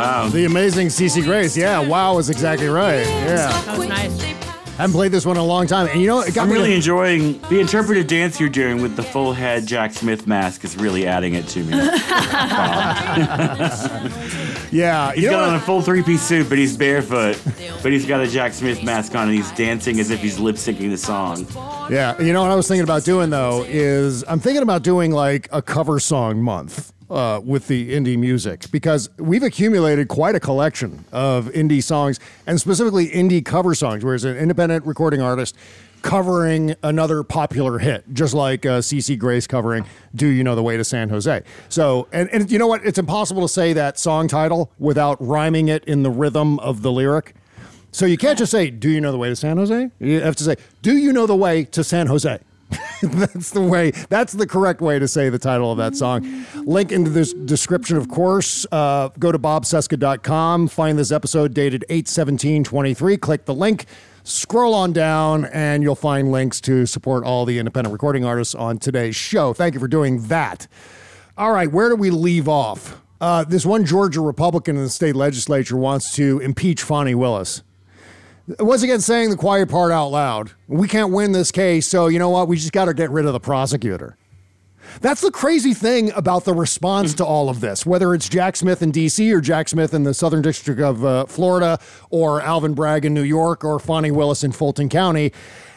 Wow. The amazing CC Grace. Yeah, wow is exactly right. Yeah. That was nice. Haven't played this one in a long time. And you know, it got I'm me really to- enjoying the interpretive dance you're doing with the full head Jack Smith mask is really adding it to me. Yeah, He's you know got on a full three piece suit, but he's barefoot. But he's got a Jack Smith mask on and he's dancing as if he's lip syncing the song. Yeah, you know what I was thinking about doing though is I'm thinking about doing like a cover song month uh, with the indie music because we've accumulated quite a collection of indie songs and specifically indie cover songs, where it's an independent recording artist covering another popular hit, just like uh, CC Grace covering "Do You Know the Way to San Jose." So, and and you know what? It's impossible to say that song title without rhyming it in the rhythm of the lyric. So you can't just say, "Do you know the way to San Jose?" You have to say, "Do you know the way to San Jose?" that's the way. That's the correct way to say the title of that song. Link into this description, of course. Uh, go to bobcesca.com. Find this episode dated 8-17-23. Click the link. Scroll on down, and you'll find links to support all the independent recording artists on today's show. Thank you for doing that. All right, where do we leave off? Uh, this one Georgia Republican in the state legislature wants to impeach Fani Willis. Once again, saying the quiet part out loud. We can't win this case, so you know what? We just got to get rid of the prosecutor. That's the crazy thing about the response to all of this, whether it's Jack Smith in D.C. or Jack Smith in the Southern District of uh, Florida or Alvin Bragg in New York or Fani Willis in Fulton County.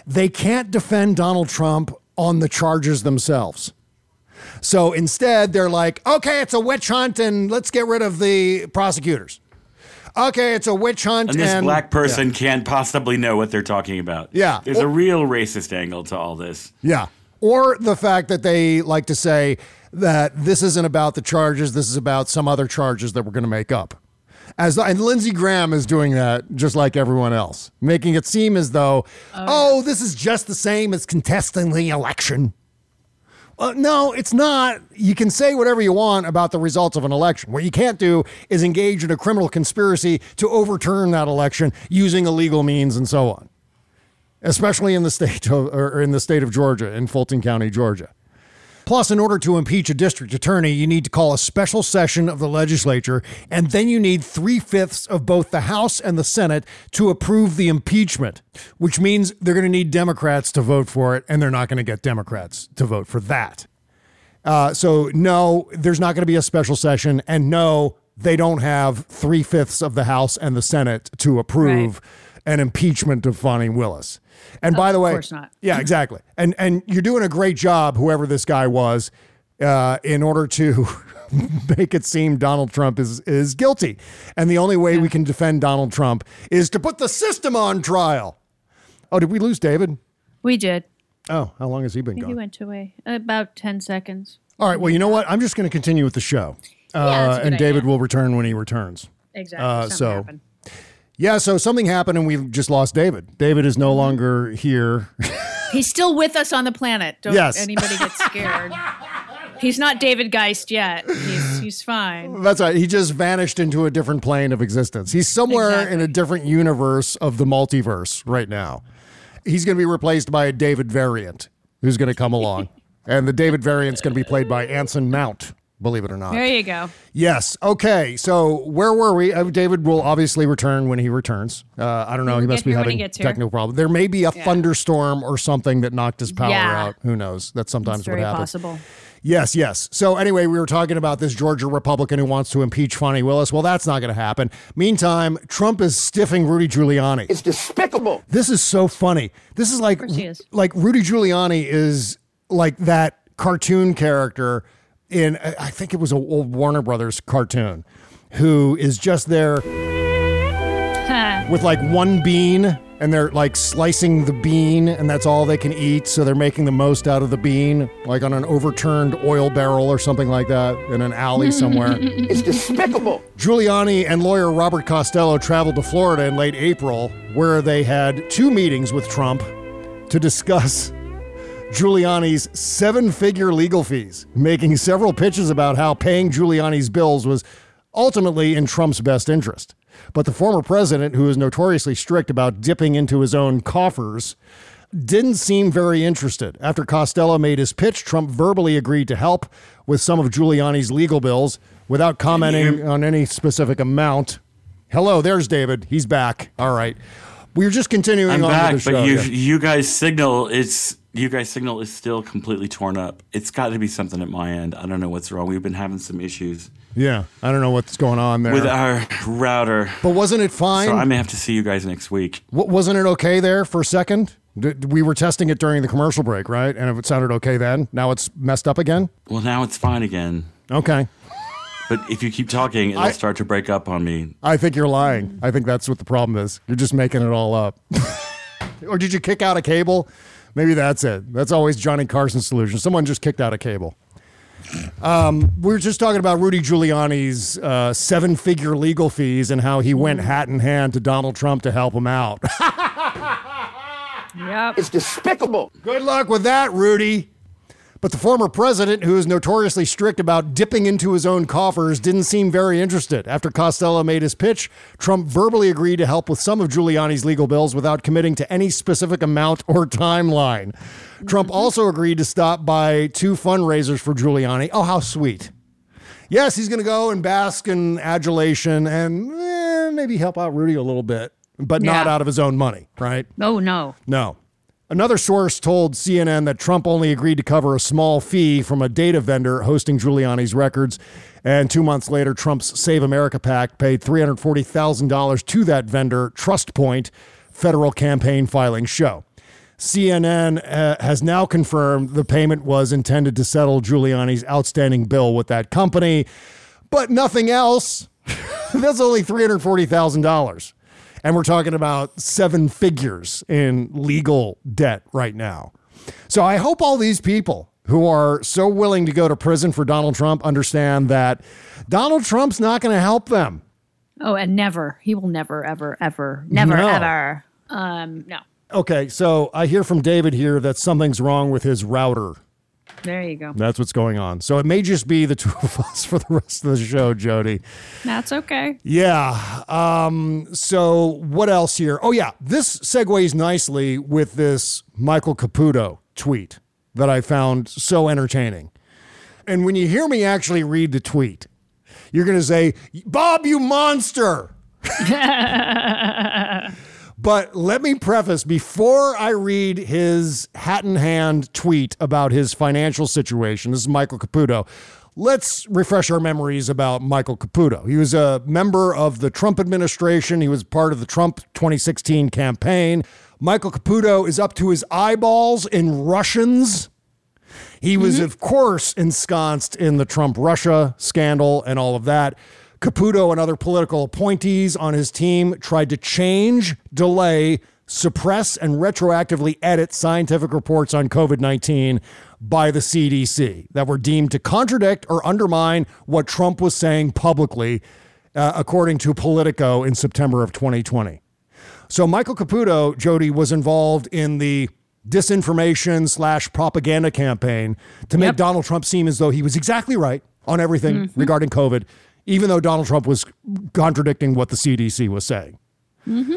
They can't defend Donald Trump on the charges themselves. So instead, they're like, okay, it's a witch hunt and let's get rid of the prosecutors. Okay, it's a witch hunt. And this and- black person Yeah. can't possibly know what they're talking about. Yeah. There's a real racist angle to all this. Yeah. Or the fact that they like to say that this isn't about the charges, this is about some other charges that we're going to make up. As and Lindsey Graham is doing that just like everyone else, making it seem as though, oh, oh this is just the same as contesting the election. Uh, no, it's not. You can say whatever you want about the results of an election. What you can't do is engage in a criminal conspiracy to overturn that election using illegal means and so on especially in the state of, or in the state of Georgia, in Fulton County, Georgia. Plus, in order to impeach a district attorney, you need to call a special session of the legislature, and then you need three fifths of both the House and the Senate to approve the impeachment, which means they're going to need Democrats to vote for it, and they're not going to get Democrats to vote for that. Uh, so, no, there's not going to be a special session, and no, they don't have three fifths of the House and the Senate to approve an impeachment of Fani Willis. And by the way, course not. yeah, exactly. And and you're doing a great job, whoever this guy was, uh, in order to make it seem Donald Trump is is guilty. And the only way we can defend Donald Trump is to put the system on trial. Oh, did we lose David? We did. Oh, how long has he been think he went away about 10 seconds. All right. Well, you know what? I'm just going to continue with the show, uh, good and David idea. will return when he returns. Exactly. Uh, so happened. Yeah, so something happened, and we just lost David. David is no mm-hmm. longer here. He's still with us on the planet. Don't Yes. anybody get scared. He's not David Geist yet. He's, he's fine. That's right. He just vanished into a different plane of existence. He's somewhere in a different universe of the multiverse right now. He's going to be replaced by a David variant who's going to come along. and the David variant's going to be played by Anson Mount, believe it or not. There you go. Yes. Okay. So where were we? Uh, David will obviously return when he returns. Uh, I don't know. He He'll must be having he gets here. technical problems. There may be a Yeah. thunderstorm or something that knocked his power Yeah. out. Who knows? That's sometimes It's what very happens. possible. Yes, yes. So anyway, we were talking about this Georgia Republican who wants to impeach Fani Willis. Well, that's not going to happen. Meantime, Trump is stiffing Rudy Giuliani. It's despicable. This is so funny. This is like is. like Rudy Giuliani is like that cartoon character in I I think it was a old Warner Brothers cartoon who is just there with like one bean and they're like slicing the bean and that's all they can eat so they're making the most out of the bean like on an overturned oil barrel or something like that in an alley somewhere It's despicable. Giuliani and lawyer Robert Costello traveled to Florida in late April where they had two meetings with Trump to discuss Giuliani's seven figure legal fees, making several pitches about how paying Giuliani's bills was ultimately in Trump's best interest. But the former president, who is notoriously strict about dipping into his own coffers, didn't seem very interested. After Costello made his pitch, Trump verbally agreed to help with some of Giuliani's legal bills without commenting on any specific amount. Hello, there's David. He's back. All right. We were just continuing I'm on back, the but show. you yeah. you guys signal it's you guys signal is still completely torn up. It's got to be something at my end. I don't know what's wrong. We've been having some issues Yeah, I don't know what's going on there. with our router. but wasn't it fine? So I may have to see you guys next week. Wa- wasn't it okay there for a second? D- we were testing it during the commercial break, right? And if it sounded okay then, now it's messed up again. Well, now it's fine again. Okay. But if you keep talking, it'll I- start to break up on me. I think you're lying. I think that's what the problem is. You're just making it all up. or did you kick out a cable? Maybe that's it. That's always Johnny Carson's solution. Someone just kicked out a cable. Um, we were just talking about Rudy Giuliani's uh, seven figure legal fees and how he went hat in hand to Donald Trump to help him out. Yep. It's despicable. Good luck with that, Rudy. But the former president, who is notoriously strict about dipping into his own coffers, didn't seem very interested. After Costello made his pitch, Trump verbally agreed to help with some of Giuliani's legal bills without committing to any specific amount or timeline. Trump also agreed to stop by two fundraisers for Giuliani. Oh, how sweet. Yes, he's going to go and bask in adulation and eh, maybe help out Rudy a little bit, but not out of his own money, right? Oh no. No. Another source told CNN that Trump only agreed to cover a small fee from a data vendor hosting Giuliani's records. And two months later, Trump's Save America PAC paid $340,000 to that vendor, TrustPoint, federal campaign filing show. CNN uh, has now confirmed the payment was intended to settle Giuliani's outstanding bill with that company, but nothing else. That's only $340,000. And we're talking about seven figures in legal debt right now. So I hope all these people who are so willing to go to prison for Donald Trump understand that Donald Trump's not going to help them. Oh, and never. He will never, ever, ever, never, No. ever. Um, no. Okay, so I hear from David here that something's wrong with his router. There you go. That's what's going on. So it may just be the two of us for the rest of the show, Jody. That's okay. Yeah. Um, so what else here? Oh, yeah. This segues nicely with this Michael Caputo tweet that I found so entertaining. And when you hear me actually read the tweet, you're going to say, Bob, you monster. But let me preface before I read his hat in hand tweet about his financial situation. This is Michael Caputo. Let's refresh our memories about Michael Caputo. He was a member of the Trump administration, he was part of the Trump 2016 campaign. Michael Caputo is up to his eyeballs in Russians. He was, mm-hmm. of course, ensconced in the Trump Russia scandal and all of that. Caputo and other political appointees on his team tried to change, delay, suppress, and retroactively edit scientific reports on COVID 19 by the CDC that were deemed to contradict or undermine what Trump was saying publicly, uh, according to Politico in September of 2020. So Michael Caputo, Jody, was involved in the disinformation slash propaganda campaign to make Donald Trump seem as though he was exactly right on everything regarding COVID, even though Donald Trump was contradicting what the CDC was saying. Mm-hmm.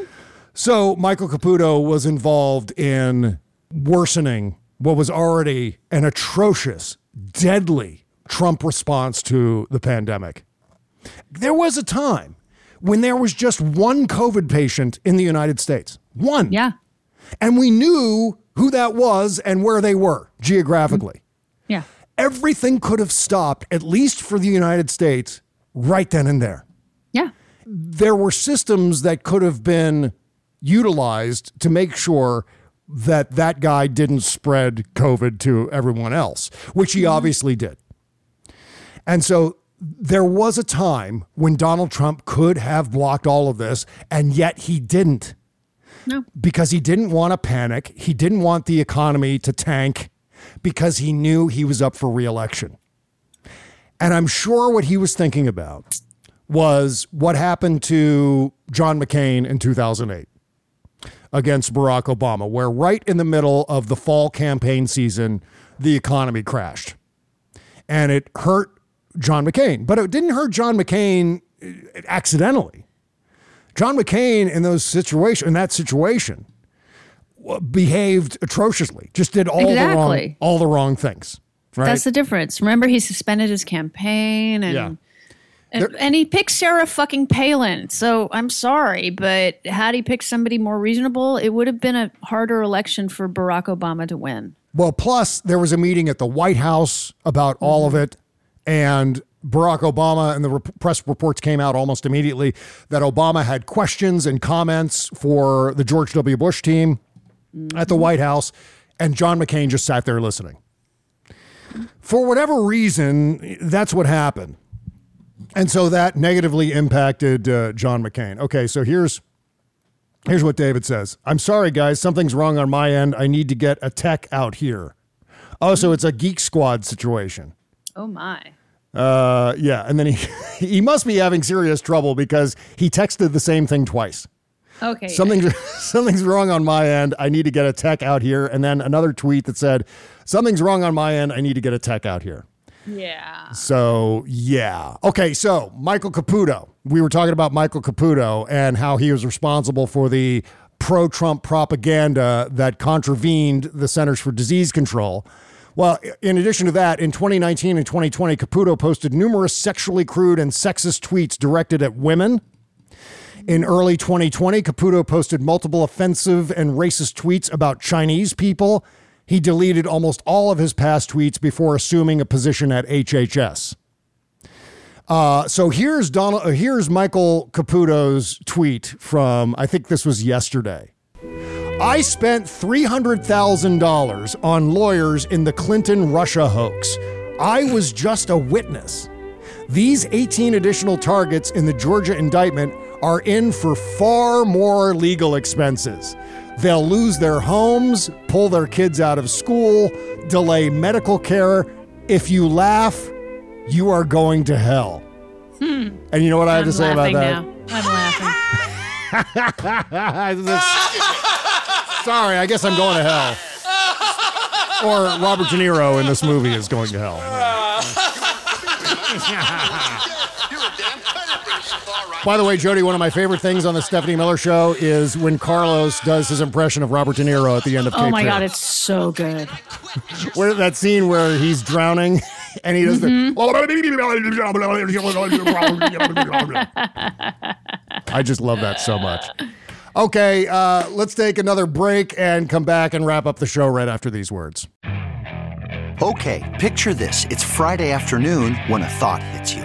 So Michael Caputo was involved in worsening what was already an atrocious, deadly Trump response to the pandemic. There was a time when there was just one COVID patient in the United States. One. Yeah. And we knew who that was and where they were geographically. Mm-hmm. Yeah. Everything could have stopped, at least for the United States, right then and there. Yeah. There were systems that could have been utilized to make sure that that guy didn't spread COVID to everyone else, which he mm-hmm. obviously did. And so there was a time when Donald Trump could have blocked all of this, and yet he didn't. No. Because he didn't want to panic. He didn't want the economy to tank because he knew he was up for reelection. And I'm sure what he was thinking about was what happened to John McCain in 2008 against Barack Obama, where right in the middle of the fall campaign season, the economy crashed. And it hurt John McCain, but it didn't hurt John McCain uh, accidentally. John McCain in those situation in that situation behaved atrociously. Just did all the wrong all the wrong things. Right? That's the difference. Remember, he suspended his campaign and. Yeah. And, and he picked Sarah fucking Palin. So I'm sorry, but had he picked somebody more reasonable, it would have been a harder election for Barack Obama to win. Well, plus there was a meeting at the White House about all of mm-hmm. it, and Barack Obama and the rep- press reports came out almost immediately that Obama had questions and comments for the George W. Bush team at the mm-hmm. White House, and John McCain just sat there listening. For whatever reason, that's what happened. And so that negatively impacted uh, John McCain. Okay, so here's here's what David says. I'm sorry, guys, something's wrong on my end. I need to get a tech out here. Oh, so it's a Geek Squad situation. Oh my. Uh, yeah, and then he he must be having serious trouble because he texted the same thing twice. Okay. Something's something's wrong on my end. I need to get a tech out here. And then another tweet that said, "Something's wrong on my end. I need to get a tech out here." Yeah. So yeah. Okay. So Michael Caputo. We were talking about Michael Caputo and how he was responsible for the pro-Trump propaganda that contravened the Centers for Disease Control. Well, in addition to that, in 2019 and 2020, Caputo posted numerous sexually crude and sexist tweets directed at women. In early 2020, Caputo posted multiple offensive and racist tweets about Chinese people. He deleted almost all of his past tweets before assuming a position at HHS. Uh, so here's Donald. Uh, here's Michael Caputo's tweet from I think this was yesterday. I spent three hundred thousand dollars on lawyers in the Clinton Russia hoax. I was just a witness. These 18 additional targets in the Georgia indictment are in for far more legal expenses. They'll lose their homes, pull their kids out of school, delay medical care. If you laugh, you are going to hell. Hmm. And you know what I have to say about that? now. I'm laughing. Sorry, I guess I'm going to hell. Or Robert De Niro in this movie is going to hell. By the way, Jody, one of my favorite things on the Stephanie Miller show is when Carlos does his impression of Robert De Niro at the end of Oh Cape my Fear. god, it's so good. where that scene where he's drowning and he does Mm-hmm. the I just love that so much. Okay, uh, let's take another break and come back and wrap up the show right after these words. Okay, picture this. It's Friday afternoon when a thought hits you.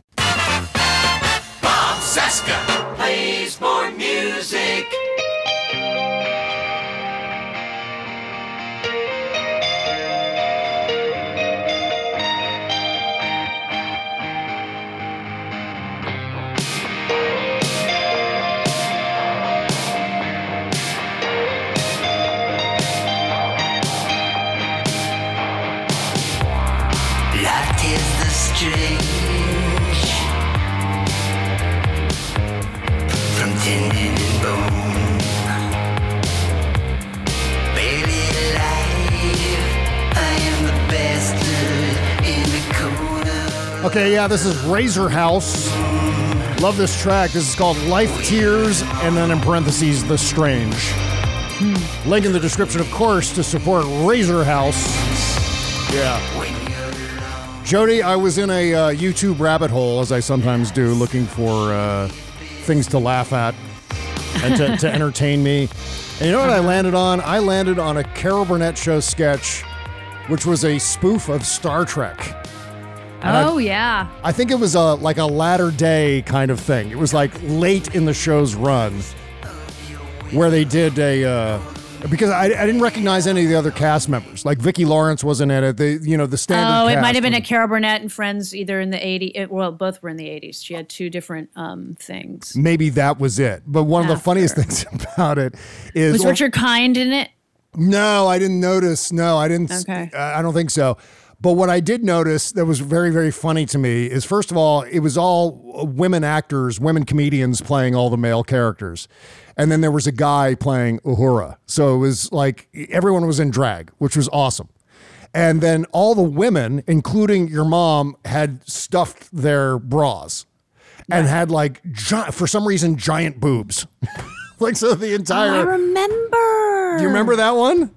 Okay, yeah, this is Razorhouse. Love this track. This is called Life Tears, and then in parentheses, The Strange. Link in the description, of course, to support Razorhouse. Yeah. Jody, I was in a uh, YouTube rabbit hole, as I sometimes do, looking for uh, things to laugh at and to, to entertain me. And you know what I landed on? I landed on a Carol Burnett show sketch, which was a spoof of Star Trek. And I- Oh yeah. I think it was a like a latter day kind of thing. It was like late in the show's run where they did a uh, because I, I didn't recognize any of the other cast members. Like Vicki Lawrence wasn't in it. The you know the standard. Oh, it might have been a Carol Burnett and Friends either in the 80s. It, well, both were in the 80s. She had two different um, things. Maybe that was it. But one of the funniest things about it is Was Richard Kind in it? No, I didn't notice. No, I didn't. Okay. I don't think so. But what I did notice that was very, very funny to me is first of all, it was all women actors, women comedians playing all the male characters. And then there was a guy playing Uhura. So it was like everyone was in drag, which was awesome. And then all the women, including your mom, had stuffed their bras. and had like gi- for some reason giant boobs. like so the Oh, I remember. Do you remember that one?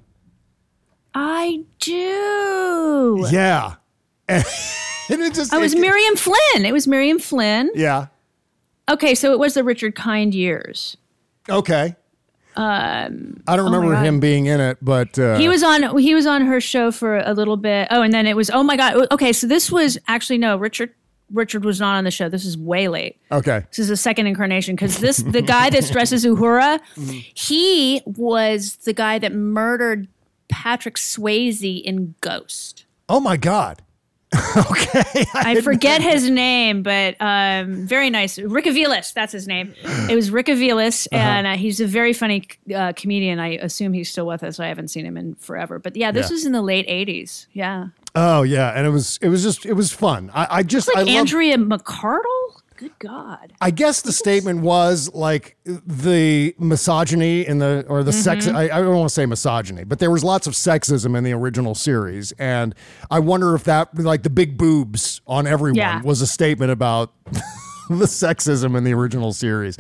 I do. Yeah. And it just I was it- Miriam Flynn. It was Miriam Flynn. Yeah. Okay, so it was the Richard Kind years. Okay. Um, I don't oh remember God. him being in it, but uh, he was on he was on her show for a little bit. Oh, and then it was oh my god. Okay, so this was actually no Richard Richard was not on the show. This is way late. Okay. This is a second incarnation because this the guy that dresses Uhura, he was the guy that murdered Patrick Swayze in Ghost. Oh my God. okay. I forget his name, but um, very nice. Rick Aviles, that's his name. It was Rick Aviles, Uh-huh. and uh, he's a very funny uh, comedian. I assume he's still with us. I haven't seen him in forever, but yeah, this Yeah. was in the late '80s. Yeah, Oh yeah, and it was it was just it was fun. I, I just it's like I Andrea McArdle. Good God. I guess the statement was like the misogyny in the or the sex. Mhm. I, I don't want to say misogyny, but there was lots of sexism in the original series, and I wonder if that like the big boobs on everyone Yeah. was a statement about the sexism in the original series.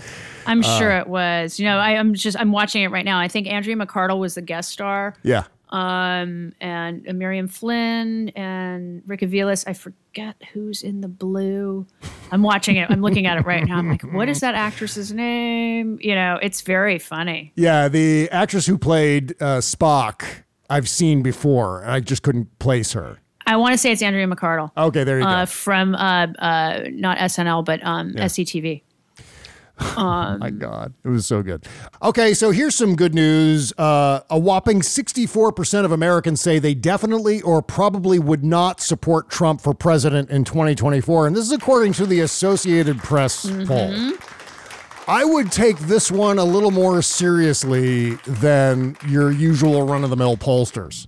I'm Uh, sure it was. You know, I, I'm just I'm watching it right now. I think Andrea McArdle was the guest star. Yeah. Um, and Miriam Flynn and Rick Aviles. I forget who's in the blue. I'm watching it. I'm looking at it right now. I'm like, what is that actress's name? You know, it's very funny. Yeah, the actress who played uh, Spock, I've seen before, and I just couldn't place her. I want to say it's Andrea McArdle. Okay, there you uh, go. From uh, uh, not SNL, but um, Yeah. SCTV. Um, My God, it was so good. Okay, so here's some good news. Uh, a whopping 64% of Americans say they definitely or probably would not support Trump for president in 2024. And this is according to the Associated Press poll. I would take this one a little more seriously than your usual run of the mill pollsters.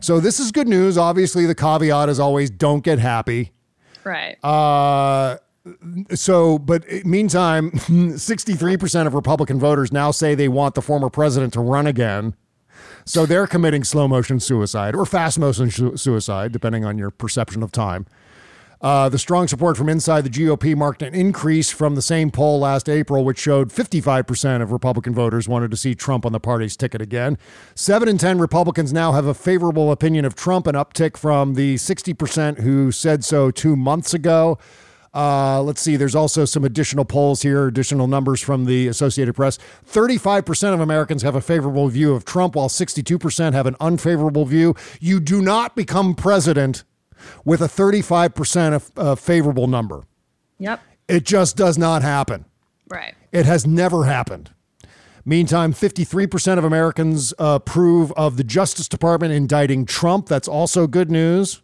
So, this is good news. Obviously, the caveat is always don't get happy. right. Uh, so, but meantime, 63% of Republican voters now say they want the former president to run again. So they're committing slow motion suicide or fast motion su- suicide, depending on your perception of time. Uh, the strong support from inside the GOP marked an increase from the same poll last April, which showed 55% of Republican voters wanted to see Trump on the party's ticket again. Seven in 10 Republicans now have a favorable opinion of Trump, an uptick from the 60% who said so two months ago. Uh, let's see, there's also some additional polls here, additional numbers from the Associated Press. 35% of Americans have a favorable view of Trump, while 62% have an unfavorable view. You do not become president with a 35% of, uh, favorable number. Yep. It just does not happen. Right. It has never happened. Meantime, 53% of Americans approve of the Justice Department indicting Trump. That's also good news.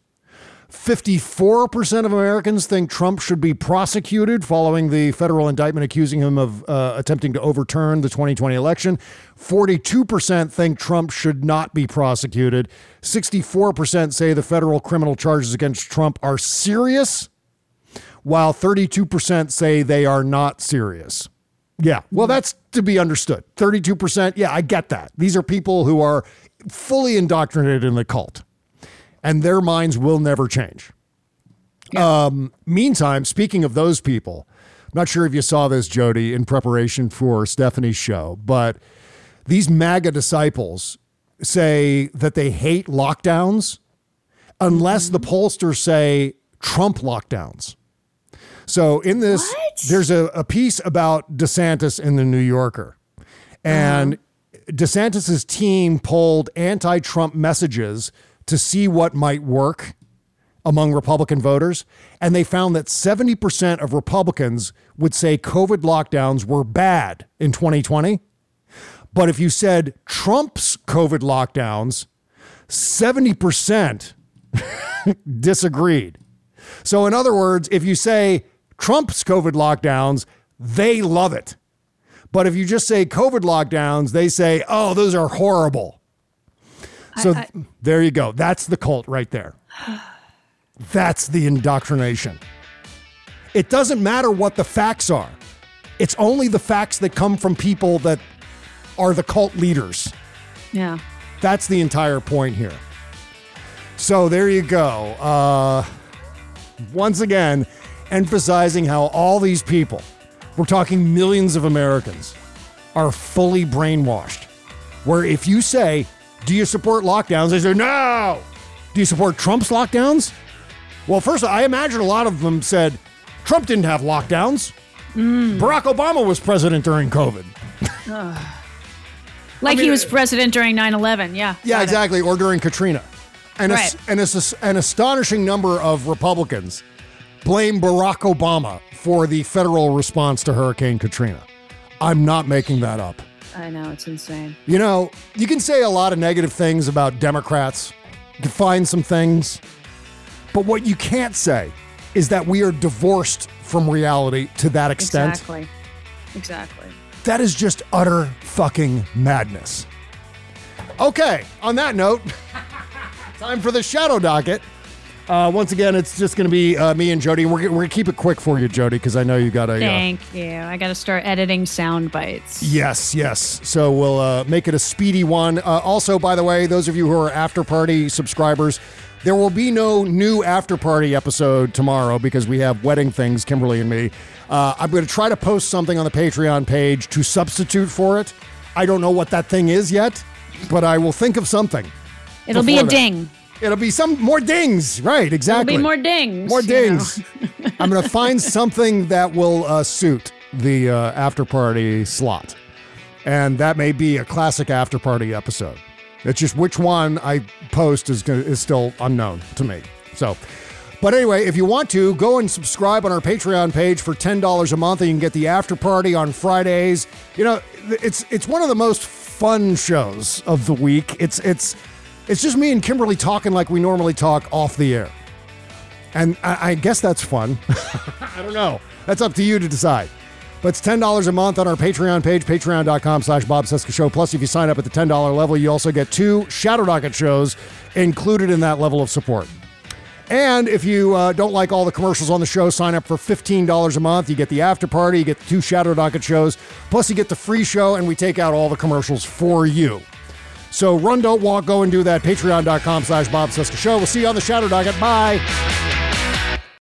54% of Americans think Trump should be prosecuted following the federal indictment accusing him of uh, attempting to overturn the 2020 election. 42% think Trump should not be prosecuted. 64% say the federal criminal charges against Trump are serious, while 32% say they are not serious. Yeah, well, that's to be understood. 32%, yeah, I get that. These are people who are fully indoctrinated in the cult and their minds will never change. Um, meantime, speaking of those people, I'm not sure if you saw this, Jody, in preparation for Stephanie's show, but these MAGA disciples say that they hate lockdowns unless the pollsters say Trump lockdowns. So in this, there's a, a piece about DeSantis in the New Yorker. And DeSantis's team polled anti-Trump messages to see what might work among Republican voters, and they found that 70% of Republicans would say COVID lockdowns were bad in 2020. But if you said Trump's COVID lockdowns, 70% disagreed. So, in other words, if you say Trump's COVID lockdowns, they love it. But if you just say COVID lockdowns, they say, oh, those are horrible. So I- there you go. That's the cult right there. That's the indoctrination. It doesn't matter what the facts are, it's only the facts that come from people that are the cult leaders. Yeah. That's the entire point here. So there you go. Uh, once again, emphasizing how all these people, we're talking millions of Americans, are fully brainwashed. Where if you say, Do you support lockdowns? They say, No. Do you support Trump's lockdowns? Well, first, I imagine a lot of them said, Trump didn't have lockdowns. Mm. Barack Obama was president during COVID. Like mean, he was president during 9 11. Yeah. Yeah, got it. exactly. Or during Katrina. And, Right. a, and a, an astonishing number of Republicans blame Barack Obama for the federal response to Hurricane Katrina. I'm not making that up. I know, it's insane. You know, you can say a lot of negative things about Democrats, you can find some things, but what you can't say is that we are divorced from reality to that extent. Exactly. Exactly. That is just utter fucking madness. Okay, on that note, time for the shadow docket. Uh, once again, it's just going to be uh, me and Jody. We're, we're going to keep it quick for you, Jody, because I know you got a. Uh, Thank you. I got to start editing sound bites. Yes, yes. So we'll uh, make it a speedy one. Uh, also, by the way, those of you who are after party subscribers, there will be no new after party episode tomorrow because we have wedding things, Kimberly and me. Uh, I'm going to try to post something on the Patreon page to substitute for it. I don't know what that thing is yet, but I will think of something. It'll be a that. ding. It'll be some more dings, right? Exactly. It'll be more dings. More you know. dings. I'm going to find something that will uh, suit the uh, after party slot. And that may be a classic after party episode. It's just which one I post is, gonna, is still unknown to me. So, but anyway, if you want to, go and subscribe on our Patreon page for $10 a month and you can get the after party on Fridays. You know, it's it's one of the most fun shows of the week. It's it's it's just me and Kimberly talking like we normally talk off the air. And I, I guess that's fun. I don't know. That's up to you to decide. But it's $10 a month on our Patreon page, patreon.com slash Bob Show. Plus, if you sign up at the $10 level, you also get two Shadow Docket shows included in that level of support. And if you uh, don't like all the commercials on the show, sign up for $15 a month. You get the after party, you get the two Shadow Docket shows, plus you get the free show, and we take out all the commercials for you. So run, don't walk, go and do that. Patreon.com slash Bob Cesca Show. We'll see you on the Shadow Docket. Bye.